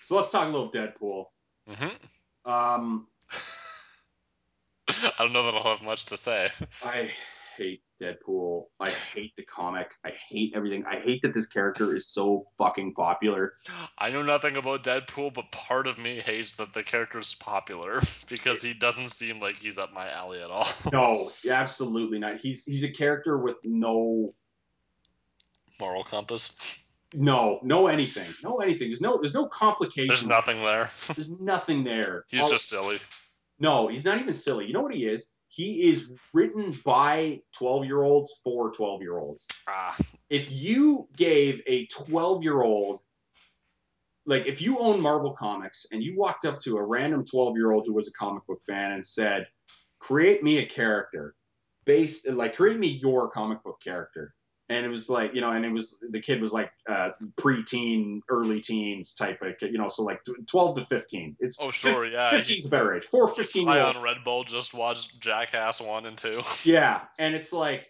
so let's talk a little Deadpool. hmm Um, *laughs* I don't know that I'll have much to say. I hate Deadpool. I hate the comic. I hate everything. I hate that this character is so fucking popular. I know nothing about Deadpool, but part of me hates that the character is popular *laughs* because he doesn't seem like he's up my alley at all. No, *laughs* absolutely not. He's he's a character with no Moral compass. no no anything no anything there's no there's no complications There's nothing there. there's nothing there *laughs* He's All- just silly. no he's not even silly you know what he is he is written by 12 year olds for 12 year olds Ah, if you gave a 12 year old like if you own marvel comics and you walked up to a random 12 year old who was a comic book fan and said create me a character based like create me your comic book character and it was like you know and it was the kid was like uh pre-teen early teens type of kid you know so like 12 to 15 it's oh sure, yeah. 15 He, is a better age four he's 15 high on Red Bull. Just watched Jackass one and two. *laughs* yeah and it's like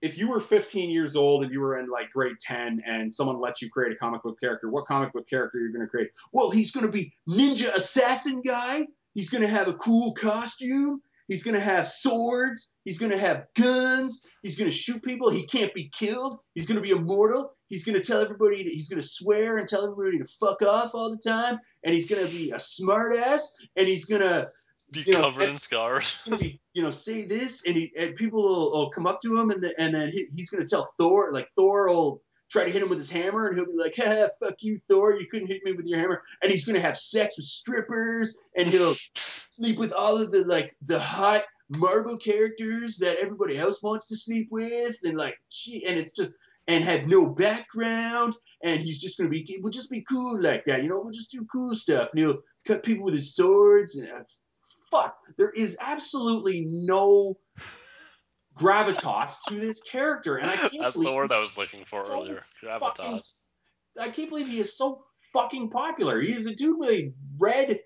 if you were 15 years old and you were in like grade 10 and someone lets you create a comic book character what comic book character you're you going to create well he's going to be ninja assassin guy he's going to have a cool costume he's going to have swords. He's going to have guns. He's going to shoot people. He can't be killed. He's going to be immortal. He's going to tell everybody to, he's going to swear and tell everybody to fuck off all the time. And he's going to be a smartass. And he's going to Be You know, covered in scars. he's gonna be, you know, say this, and he and people will, will come up to him, and the, and then he, he's gonna tell Thor, like Thor will try to hit him with his hammer, and he'll be like, "Ha, fuck you, Thor, you couldn't hit me with your hammer," and he's gonna have sex with strippers, and he'll sleep with all of the like the hot Marvel characters that everybody else wants to sleep with, and like, gee, and it's just. And have no background, and he's just gonna be, we'll just be cool like that, you know. We'll just do cool stuff, and he'll cut people with his swords, and uh, fuck, there is absolutely no gravitas to this character, and I *laughs* can't That's believe the word I he's was looking for so earlier. fucking- I can't believe he is so fucking popular. He is a dude with a red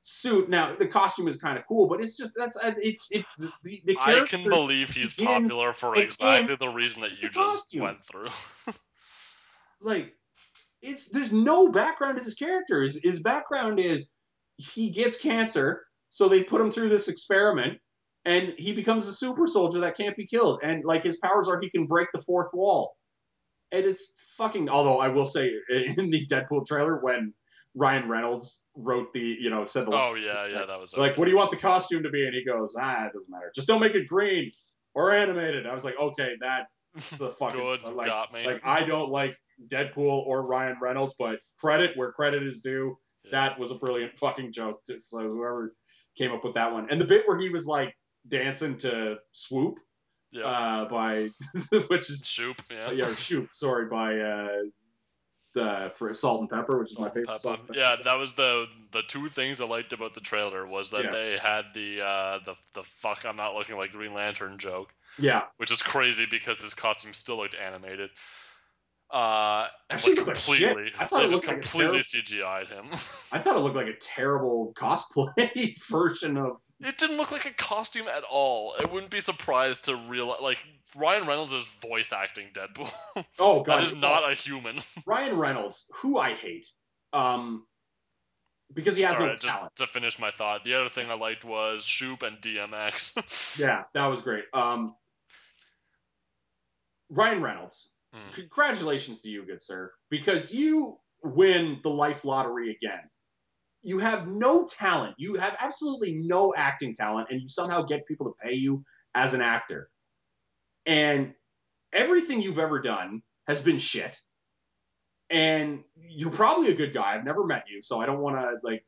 suit. Now the costume is kind of cool, but it's just that's uh, it's it the the, I can believe he's popular for exactly the reason that you just costume. went through. *laughs* like it's there's no background to this character. His, his background is he gets cancer, so they put him through this experiment, and he becomes a super soldier that can't be killed. And like his powers are he can break the fourth wall. And it's fucking. Although I will say *laughs* in the Deadpool trailer when Ryan Reynolds wrote the you know said the oh yeah, yeah, that was like what do you want the costume to be and he goes ah it doesn't matter just don't make it green or animated i was like okay that's the *laughs* fucking Good, like, got me. like i don't like deadpool or ryan reynolds but credit where credit is due Yeah. that was a brilliant fucking joke to, so whoever came up with that one and the bit where he was like dancing to swoop yeah. uh by *laughs* which is Shoop, yeah. yeah shoop sorry by uh the for salt and pepper which is my Salt favorite salt Yeah, song. that was the the two things I liked about the trailer was that Yeah. they had the uh the the fuck I'm not looking like Green Lantern joke, yeah which is crazy because his costume still looked animated. Uh, Actually like looked like shit. completely. I thought it looked like completely CGI'd him. *laughs* I thought it looked like a terrible cosplay *laughs* version of. it didn't look like a costume at all. I wouldn't be surprised to realize like Ryan Reynolds is voice acting Deadpool. *laughs* Oh god, that is not a human. Ryan Reynolds, who I hate, um, because he has Sorry, no just talent. to finish my thought, the other thing I liked was Shoop and DMX. Yeah, that was great. Um, Ryan Reynolds, Hmm. congratulations to you, good sir, because you win the life lottery again. You have no talent. You have absolutely no acting talent, and you somehow get people to pay you as an actor. And everything you've ever done has been shit. And you're probably a good guy. I've never met you, so I don't want to like,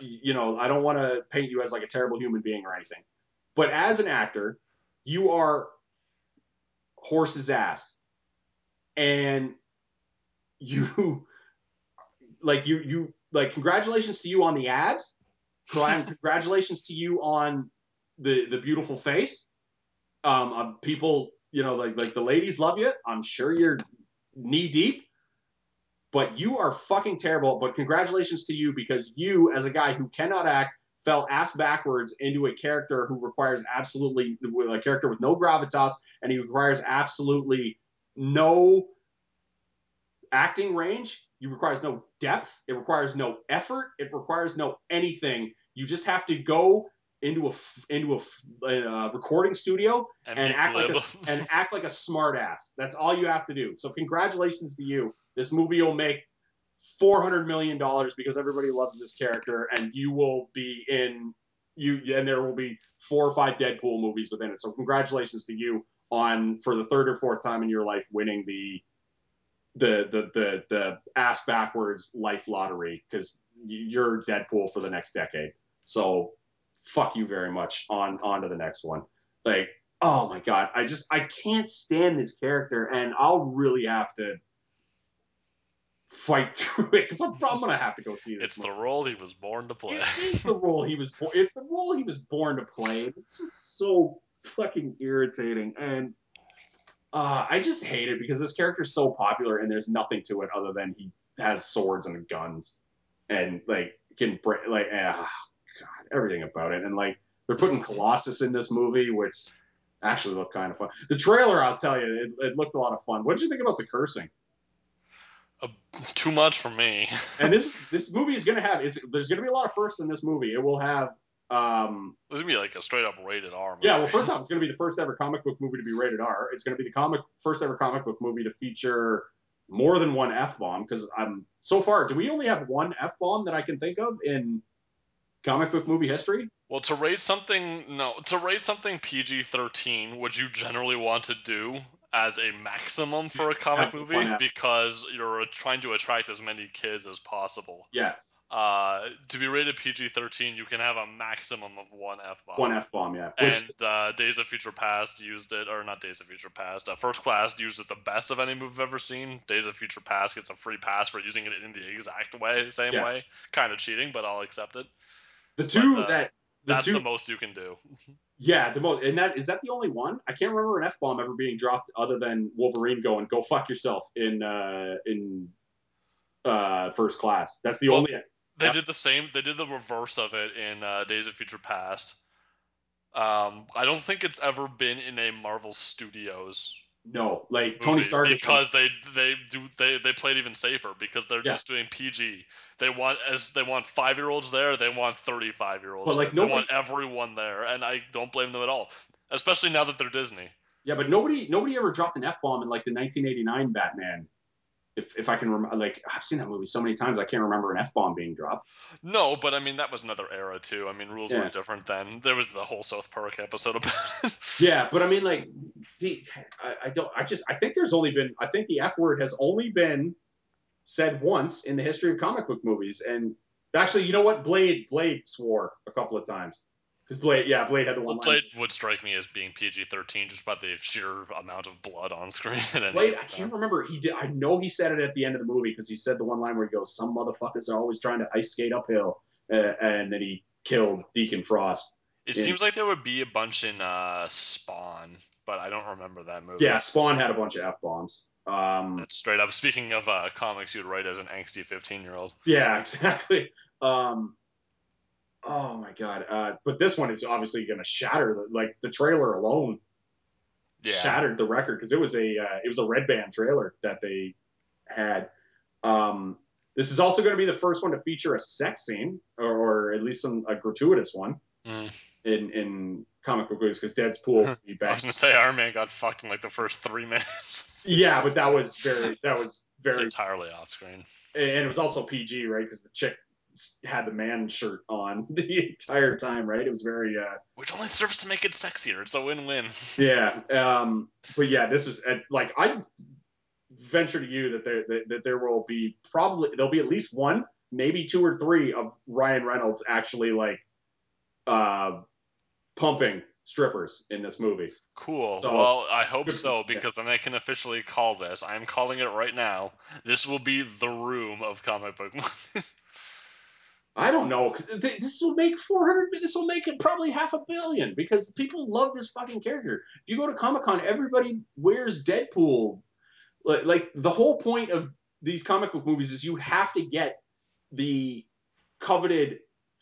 you know, I don't want to paint you as like a terrible human being or anything. But as an actor, you are horse's ass, and you *laughs* like you you like congratulations to you on the abs. *laughs* Congratulations to you on the the beautiful face. Um, uh, people, you know, like like the ladies love you. I'm sure you're knee deep, but you are fucking terrible. But congratulations to you because you, as a guy who cannot act, fell ass backwards into a character who requires absolutely a character with no gravitas, and he requires absolutely no acting range. He requires no depth. It requires no effort. It requires no anything. You just have to go into a into a, uh, recording studio and, and act like a and *laughs* act like a smartass. That's all you have to do. So congratulations to you. This movie will make four hundred million dollars because everybody loves this character, and you will be in you. And there will be four or five Deadpool movies within it. So congratulations to you on for the third or fourth time in your life winning the the the the the ass backwards life lottery because you're Deadpool for the next decade. So fuck you very much. On on to the next one. Like oh my god, I just I can't stand this character, and I'll really have to fight *laughs* through it because I'm, gonna have to go see this. it's the role he was born to play. It is the role he was. Bo- it's the role he was born to play. It's just so fucking irritating, and uh, I just hate it because this character's so popular, and there's nothing to it other than he has swords and guns, and like can break like ah, god everything about it, and like they're putting. Colossus in this movie, which actually looked kind of fun. The trailer, I'll tell you, it, it looked a lot of fun. What did you think about the cursing? Too much for me. And this this movie is gonna have is there's gonna be a lot of firsts in this movie. It will have um This is gonna be like a straight up rated R. Movie. yeah well first off it's gonna be the first ever comic book movie to be rated R. It's gonna be the comic first ever comic book movie to feature more than one f bomb because I'm so far do we only have one f bomb that I can think of in comic book movie history? Well, to rate something, no, to rate something PG thirteen, would you generally want to do as a maximum for a comic movie because you're trying to attract as many kids as possible. Yeah, Uh, to be rated PG thirteen, you can have a maximum of one f bomb. one f bomb. Yeah, which And uh, Days of Future Past used it, or not Days of Future Past. Uh, First Class used it the best of any movie I've ever seen. Days of Future Past gets a free pass for using it in the exact way, same Yeah. way. Kind of cheating, but I'll accept it. the two uh, that the That's two the most you can do. *laughs* yeah the most and that is that the only one I can't remember an f bomb ever being dropped other than Wolverine going go fuck yourself in uh in uh first class. That's the Well, only They Yep. did the same. They did the reverse of it in uh, Days of Future Past. Um, I don't think it's ever been in a Marvel Studios No, like Tony movie Stark is because they they do they they played even safer because they're Yeah. just doing PG. They want as they want five year olds there. They want thirty five year olds. But, like, there. They nobody- want everyone there, and I don't blame them at all. Especially now that they're Disney. Yeah, but nobody nobody ever dropped an f bomb in like the 1989 Batman. If if I can remember, like I've seen that movie so many times, I can't remember an f bomb being dropped. No, but I mean that was another era too. I mean rules Yeah. were different then. There was the whole South Park episode about it. *laughs* Yeah, but I mean, like, these, I, I don't. I just I think there's only been I think the f word has only been said once in the history of comic book movies, and actually, you know what? Blade Blade swore a couple of times Blade, yeah, Blade had the one Well, line. Blade would strike me as being PG thirteen just by the sheer amount of blood on screen. *laughs* Blade, I can't remember. He did. I know he said it at the end of the movie because he said the one line where he goes, "Some motherfuckers are always trying to ice skate uphill," uh, and then he killed Deacon Frost. It Yeah. seems like there would be a bunch in uh, Spawn, but I don't remember that movie. Yeah, Spawn had a bunch of f bombs. Um, That's straight up. Speaking of uh, comics, you'd write as an angsty fifteen-year-old. yeah, *laughs* exactly. Um, oh my god! Uh, but this one is obviously going to shatter. The, like the trailer alone Yeah, shattered the record because it was a uh, it was a red band trailer that they had. Um, this is also going to be the first one to feature a sex scene, or, or at least some a gratuitous one Mm. in in comic book movies because Deadpool *laughs* be I was gonna say Iron Man got fucked in like the first three *laughs* minutes. Yeah, but that was very that was very entirely off screen. and it was also PG, right? Because the chick had the man shirt on *laughs* the entire time, right? It was very, uh, Which only serves to make it sexier. It's a win-win. yeah. Um, but yeah, this is like I venture to you that there that, that there will be probably there'll be at least one, maybe two or three of Ryan Reynolds actually like uh, pumping strippers in this movie. Cool. So- well, I hope so because then I can officially call this. I'm calling it right now. This will be the room of comic book movies. *laughs* I don't know. This will make four hundred. This will make it probably half a billion because people love this fucking character. If you go to Comic Con, everybody wears Deadpool. Like, like the whole point of these comic book movies is you have to get the coveted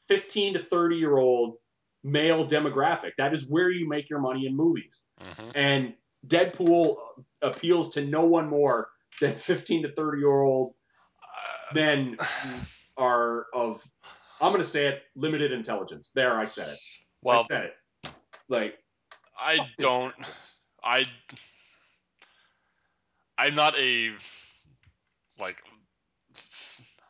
fifteen to thirty year old male demographic. That is where you make your money in movies. hmm And Deadpool appeals to no one more than fifteen to thirty year old men *sighs* are of I'm gonna say it limited intelligence. There, I said it. I said it. Like I don't. I. I'm not a like.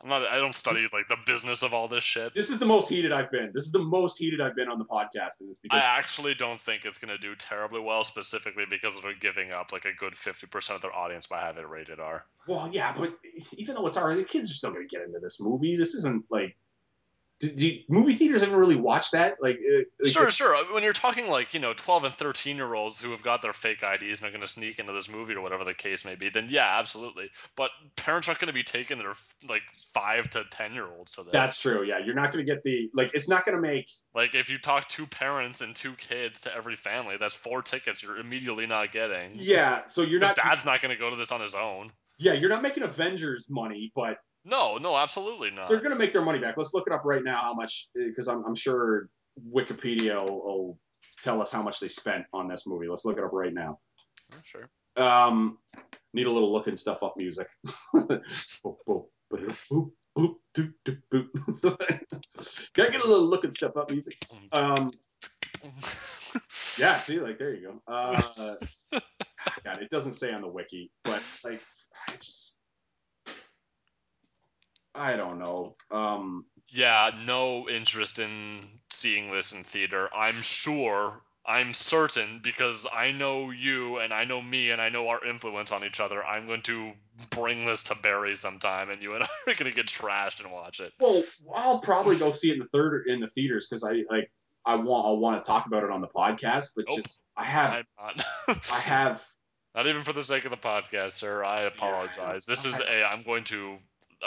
I'm not. I don't study like the business of all this shit. this is the most heated I've been. This is the most heated I've been on the podcast, and it's I actually don't think it's gonna do terribly well, specifically because they're giving up like a good fifty percent of their audience by having it rated R. well, yeah, but even though it's R, the kids are still gonna get into this movie. This isn't like. Do, do movie theaters ever really watch that? Like, uh, like Sure, sure. When you're talking like you know twelve and thirteen year olds who have got their fake IDs and are going to sneak into this movie or whatever the case may be, then yeah, absolutely. But parents aren't going to be taking their like five to ten year olds to this. That's true. Yeah, you're not gonna get the like. It's not gonna make. like if you talk two parents and two kids to every family, that's four tickets you're immediately not getting. Yeah, so you're not. dad's not going to go to this on his own. Yeah, you're not making Avengers money, but No, no, absolutely not. they're going to make their money back. Let's look it up right now how much, because I'm, I'm sure Wikipedia will, will tell us how much they spent on this movie. Let's look it up right now. Yeah, Sure. Um, need a little looking stuff up music. *laughs* Boop, boop, ba-da, boop, boop, doo, doo. Can I get a little looking stuff up music? Um, yeah, see, like there you go. Uh, *laughs* God, it doesn't say on the wiki, but like, I just, I don't know. Um, Yeah, no interest in seeing this in theater. I'm sure, I'm certain, because I know you and I know me and I know our influence on each other. I'm going to bring this to Barry sometime, and you and *laughs* I are going to get trashed and watch it. well, I'll probably go see it in the third in the theaters because I like I want I want to talk about it on the podcast, but Nope. just I have. I have *laughs* Not even for the sake of the podcast, sir. I apologize. This is a. I'm going to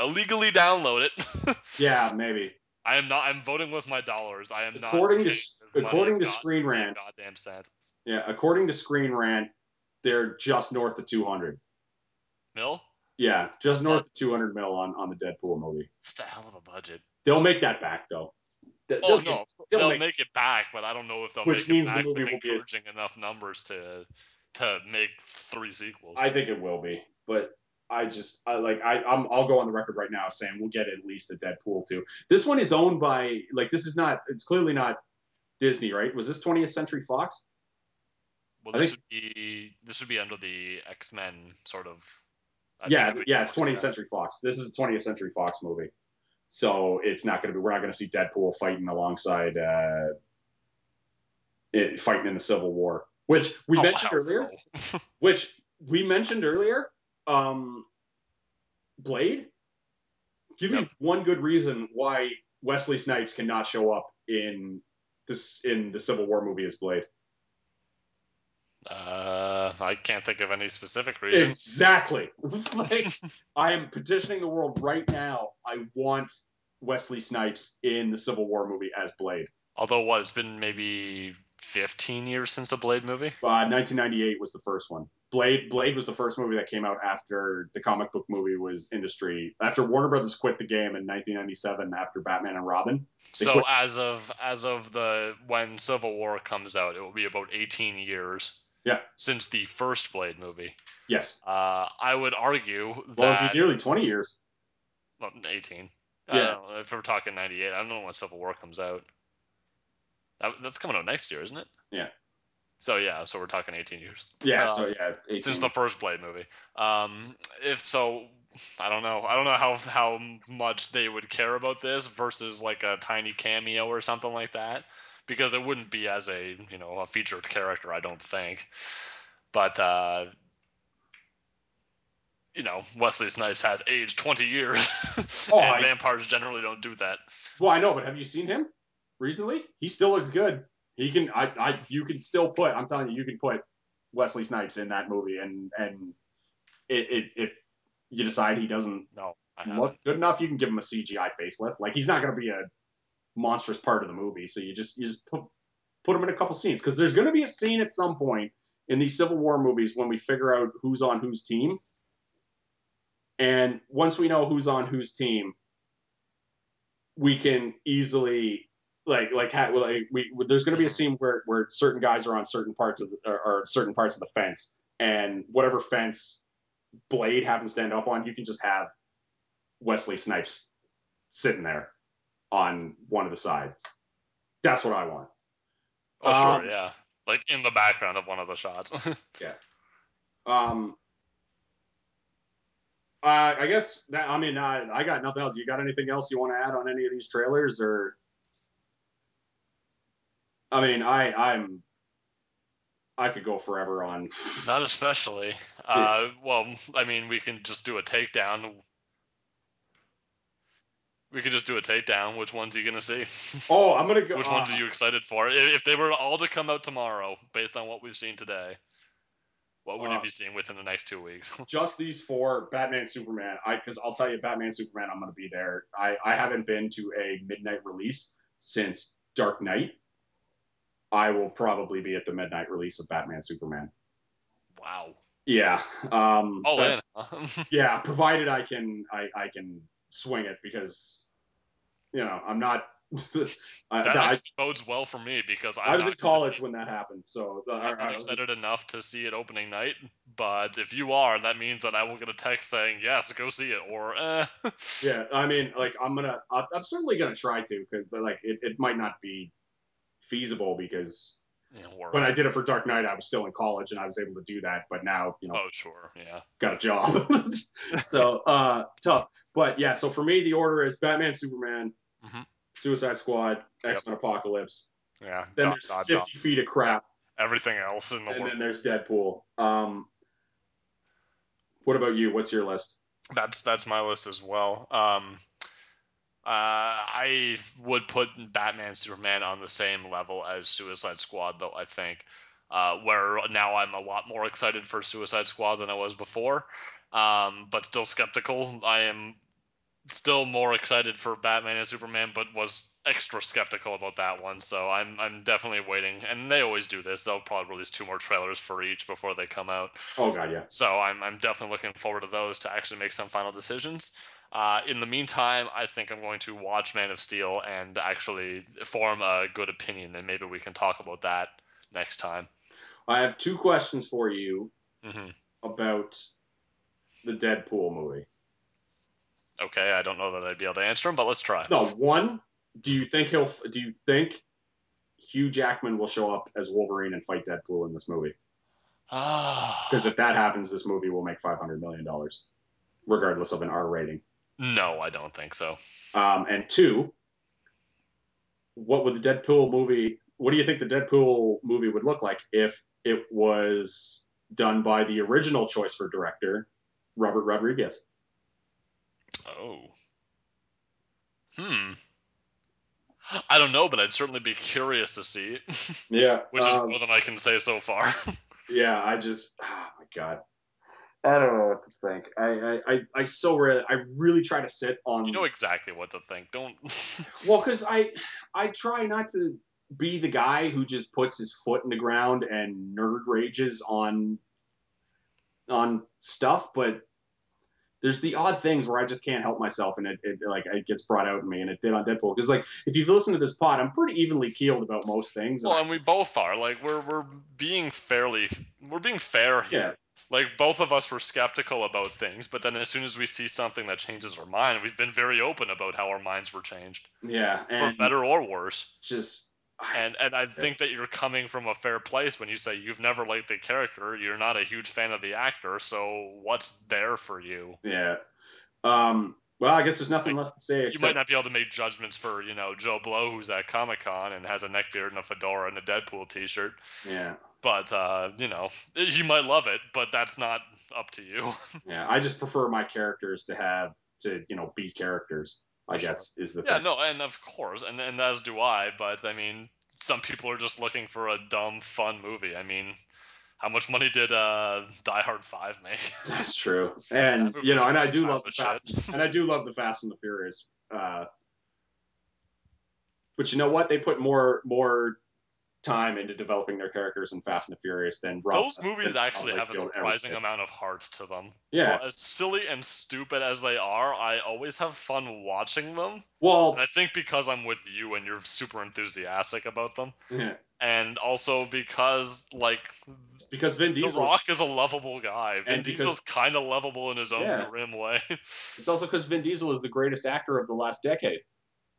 illegally download it. *laughs* yeah maybe I am not. I'm voting with my dollars. I am not. According to this money according to god- Screen Rant, goddamn cent. yeah according to Screen Rant, they're just north of two hundred. Mill. Yeah, just north of two hundred mil on on the Deadpool movie. That's a hell of a budget. They'll make that back though. Oh, they'll Oh get- no, they'll they'll, make- make, it back, but I don't know if they'll Which make means it the movie will be enough numbers to to make three sequels. I think it will be, but I just I like I I'm, I'll go on the record right now saying we'll get at least a Deadpool too. This one is owned by like this is not it's clearly not Disney, right? Was this 20th Century Fox? well, this think- would be this would be under the X Men sort of. I yeah, think it would yeah, it's 20th yeah. Century Fox. This is a 20th Century Fox movie, so it's not going to be. We're not going to see Deadpool fighting alongside uh, it, fighting in the Civil War, which we Oh, mentioned hell earlier. which we mentioned earlier. Um, Blade. Give me one good reason why Wesley Snipes cannot show up in this in the Civil War movie as Blade. Uh, I can't think of any specific reason. Exactly. *laughs* like, I am petitioning the world right now. I want Wesley Snipes in the Civil War movie as Blade. Although what it's been maybe 15 years since the Blade movie. Uh, 1998 was the first one. Blade Blade was the first movie that came out after the comic book movie was industry after Warner Brothers quit the game in 1997 after Batman and Robin. So quit- as of as of the when Civil War comes out, it will be about 18 years. Yeah. Since the first Blade movie, Yes. uh, I would argue Well, that be nearly 20 years. well, 18. I Yeah. don't know, if we're talking 98, I don't know when Civil War comes out. That, that's coming out next year, isn't it? Yeah. So yeah, so we're talking 18 years. Yeah. Uh, so yeah, 18. since the first Blade movie. Um, if so, I don't know. I don't know how how much they would care about this versus like a tiny cameo or something like that, because it wouldn't be as a you know a featured character. I don't think. But uh, you know, Wesley Snipes has aged 20 years, Oh, *laughs* and I- vampires generally don't do that. well, I know, but have you seen him recently? He still looks good. He can. I. I. You can still put. I'm telling you, you can put Wesley Snipes in that movie, and and it, it if you decide he doesn't No, look good enough, you can give him a CGI facelift. Like he's not going to be a monstrous part of the movie, so you just you just put put him in a couple scenes because there's going to be a scene at some point in these Civil War movies when we figure out who's on whose team, and once we know who's on whose team, we can easily like like, ha- like we there's going to be a scene where where certain guys are on certain parts of the, or, or certain parts of the fence, and whatever fence Blade happens to end up on, you can just have Wesley Snipes sitting there on one of the sides. That's what I want. Oh sure, Um, yeah, like in the background of one of the shots. *laughs* Yeah. Um, uh, I guess that I mean I, I got nothing else. You got anything else you want to add on any of these trailers or? I mean, I I'm I could go forever on. *laughs* Not especially. Uh, well, I mean, we can just do a takedown. We could just do a takedown. Which ones are you gonna see? *laughs* Oh, I'm gonna go. Which uh, ones are you excited for? If they were all to come out tomorrow, based on what we've seen today, what would Uh, you be seeing within the next two weeks? *laughs* just these four batman superman i because i'll tell you batman superman i'm going to be there i i haven't been to a midnight release since dark knight i will probably be at the midnight release of batman superman wow. yeah um All but- in. *laughs* yeah provided i can i i can swing it because you know i'm not *laughs* I, that I, bodes well for me because I'm I was in college when that happened so I'm I- I not was- excited enough to see it opening night, but if you are, that means that I will get a text saying yes, go see it, or eh. Yeah, I mean, *laughs* like I'm gonna, I'm I'm certainly gonna try to, because like it, it might not be feasible because when I did it for Dark Knight, I was still in college and I was able to do that, but now you know oh sure, yeah. got a job, *laughs* so uh, tough. But yeah, so for me, the order is Batman, Superman, Mhm. Suicide Squad, X Men Apocalypse. Yeah, Then dot, there's dot, 50 dot. feet of crap, everything else in the and world. then there's Deadpool. Um, what about you? What's your list? That's that's my list as well. Um, uh, I would put Batman Superman on the same level as Suicide Squad, though. I think uh, where now I'm a lot more excited for Suicide Squad than I was before, um, but still skeptical. I am still more excited for Batman and Superman, but was extra skeptical about that one. So I'm I'm definitely waiting, and they always do this. They'll probably release two more trailers for each before they come out. Oh god, yeah. So I'm, I'm definitely looking forward to those to actually make some final decisions. Uh, in the meantime, I think I'm going to watch Man of Steel and actually form a good opinion, and maybe we can talk about that next time. I have two questions for you hmm about the Deadpool movie. Okay, I don't know that I'd be able to answer them, but let's try. No, one, do you think he'll do you think Hugh Jackman will show up as Wolverine and fight Deadpool in this movie? Ah, Because if that happens, this movie will make five hundred million dollars, regardless of an R rating. No, I don't think so. Um, and two, what would the Deadpool movie? What do you think the Deadpool movie would look like if it was done by the original choice for director, Robert Rodriguez? Oh. Hmm. I don't know, but I'd certainly be curious to see, Yeah, *laughs* which is um, more than I can say so far. *laughs* yeah. I just, oh my god, I don't know what to think. I, I, I, I so rarely, I really try to sit on. you know exactly what to think. Don't. *laughs* Well, because I I try not to be the guy who just puts his foot in the ground and nerd rages on on stuff, but there's the odd things where I just can't help myself, and it, it like it gets brought out in me, and it did on Deadpool. Because like if you've listened to this pod, I'm pretty evenly keeled about most things. and well, I- and we both are. Like we're we're being fairly, we're being fair here. yeah, Like both of us were skeptical about things, but then as soon as we see something that changes our mind, we've been very open about how our minds were changed yeah, for better or worse. just And and I think that you're coming from a fair place when you say you've never liked the character, you're not a huge fan of the actor, so what's there for you? yeah. Um. Well, I guess there's nothing Like, left to say You except might not be able to make judgments for, you know, Joe Blow who's at Comic Con and has a neckbeard and a fedora and a Deadpool t shirt. yeah, But uh, you know, you might love it, but that's not up to you. *laughs* yeah. I just prefer my characters to have to you know be characters. I sure. guess is the Yeah, thing. no, and of course, and and as do I. But I mean, some people are just looking for a dumb, fun movie. I mean, how much money did uh, Die Hard Five make? *laughs* That's true, and you know, and I do love the Fast, and I do love the Fast and the Furious. Uh, but you know what? They put more more time into developing their characters in Fast and the Furious than Rob, Those movies than actually have a surprising amount of heart to them. Yeah. For as silly and stupid as they are, I always have fun watching them. Well, And I think because I'm with you and you're super enthusiastic about them, yeah, and also because like because Vin The Diesel. is- Rock is a lovable guy. Vin because- Diesel's kind of lovable in his own Yeah. grim way. It's also because Vin Diesel is the greatest actor of the last decade.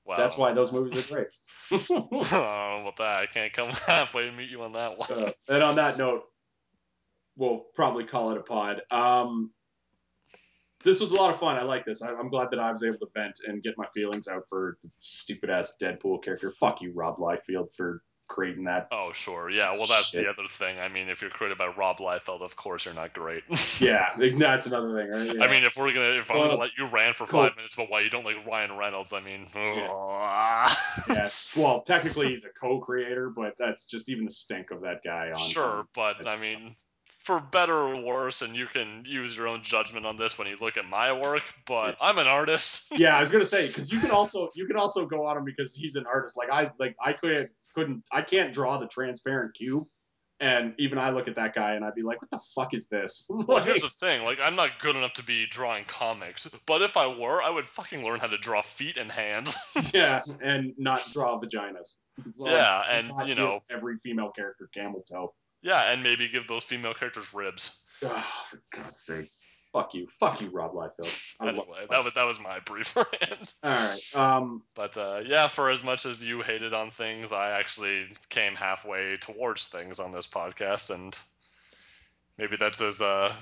wow. That's why those movies are great. *laughs* *laughs* About that. I can't come *laughs* halfway and meet you on that one. Uh, and on that note, we'll probably call it a pod. Um, this was a lot of fun. I like this. I, I'm glad that I was able to vent and get my feelings out for the stupid ass Deadpool character. Fuck you, Rob Liefeld, for creating that. Oh, sure. Yeah, well, that's shit. the other thing. I mean, if you're created by Rob Liefeld, of course you're not great. *laughs* Yeah, that's another thing, right? I mean, if we're gonna, if I'm gonna let you rant for cool. five minutes about why you don't like Ryan Reynolds, I mean, yeah. Oh. *laughs* Well, technically he's a co-creator, but that's just even the stink of that guy. On sure, on- but I mean, for better or worse, and you can use your own judgment on this when you look at my work. But I'm an artist. yeah, I was gonna say *laughs* because you can also you can also go on him because he's an artist. Like I like I couldn't couldn't I can't draw the transparent cube, and even I look at that guy and I'd be like, what the fuck is this? *laughs* Well, here's the thing. Like, I'm not good enough to be drawing comics, but if I were, I would fucking learn how to draw feet and hands. *laughs* yeah, and not draw vaginas. Like, Yeah, and, you know- every female character camel toe. yeah, and maybe give those female characters ribs. Ah, for God's sake, fuck you, fuck you, Rob Liefeld. I Anyway, that was that was my *laughs* brief rant. All right. Um. But uh, yeah, for as much as you hated on things, I actually came halfway towards things on this podcast, and maybe that's as uh,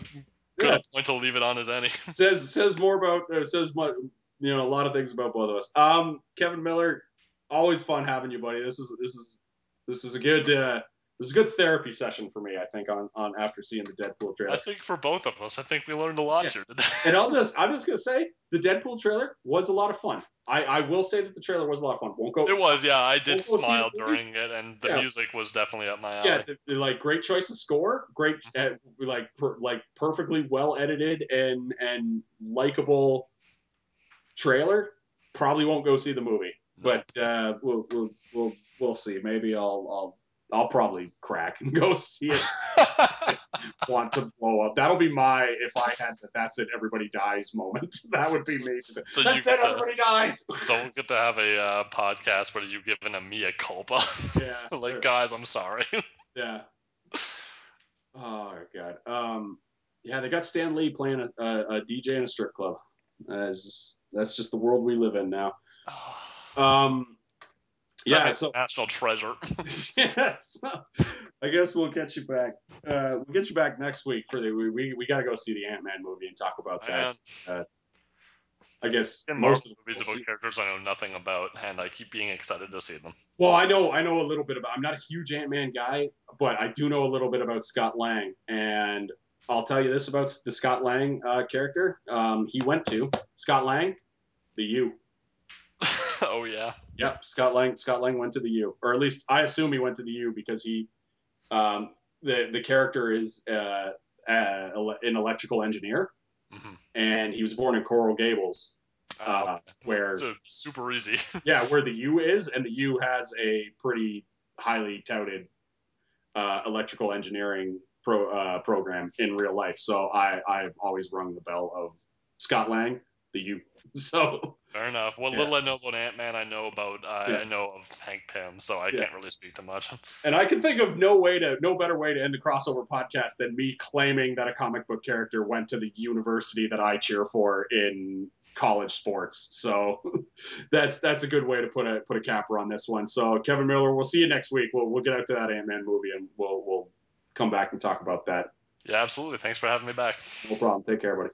good Yeah. a point to leave it on as any. *laughs* says says more about uh, says mu you know a lot of things about both of us. Um, Kevin Miller, always fun having you, buddy. This is this is this is a good uh, this is a good therapy session for me. I think on on after seeing the Deadpool trailer. I think for both of us, I think we learned a lot Yeah. here today. *laughs* And I'll just I'm just gonna say the Deadpool trailer was a lot of fun. I I will say that the trailer was a lot of fun. Won't go. It was, yeah. I did We'll go see smile during it, and the Yeah. music was definitely up my alley. Yeah, the, the, like great choice of score, great uh, like per, like perfectly well edited and and likable trailer. Probably won't go see the movie. but uh, we'll, we'll we'll we'll see. Maybe I'll I'll I'll probably crack and *laughs* go see it. *laughs* want to blow up. That'll be my if I had the that's it, everybody dies moment. *laughs* That would be me. So that's it, to- everybody dies. So we'll get to have a uh, podcast where you giving me a mea culpa. Yeah, like sure. guys, I'm sorry. Yeah. Oh god. Um, yeah, they got Stan Lee playing a, a, a DJ in a strip club. That's that's just the world we live in now. Um, yeah. So national treasure. *laughs* *laughs* yeah, so I guess we'll get you back. Uh, we'll get you back next week for the we we, we got to go see the Ant Man movie and talk about that. Man, I guess in most most of the movies about characters I know nothing about, and I keep being excited to see them. Well, I know I know a little bit about. I'm not a huge Ant Man guy, but I do know a little bit about Scott Lang, and I'll tell you this about the Scott Lang uh, character. Um, he went to Scott Lang, the U. *laughs* oh yeah. Yep, Scott Lang. Scott Lang went to the U, or at least I assume he went to the U because he, um, the the character is uh, uh, an electrical engineer, Mhm. and he was born in Coral Gables, Oh, uh, where super easy. *laughs* yeah, where the *laughs* U is, and the U has a pretty highly touted uh, electrical engineering pro, uh, program in real life. So I I've always rung the bell of Scott Lang, the U. *laughs* So Fair enough. What Yeah. little I know about Ant Man, I know about uh, Yeah. I know of Hank Pym, so I Yeah. can't really speak to much. *laughs* And I can think of no way to, no better way to end the crossover podcast than me claiming that a comic book character went to the university that I cheer for in college sports. So *laughs* that's that's a good way to put a put a capper on this one. So Kevin Miller, we'll see you next week. We'll we'll get out to that Ant Man movie and we'll we'll come back and talk about that. yeah, absolutely. Thanks for having me back. No problem. Take care, buddy.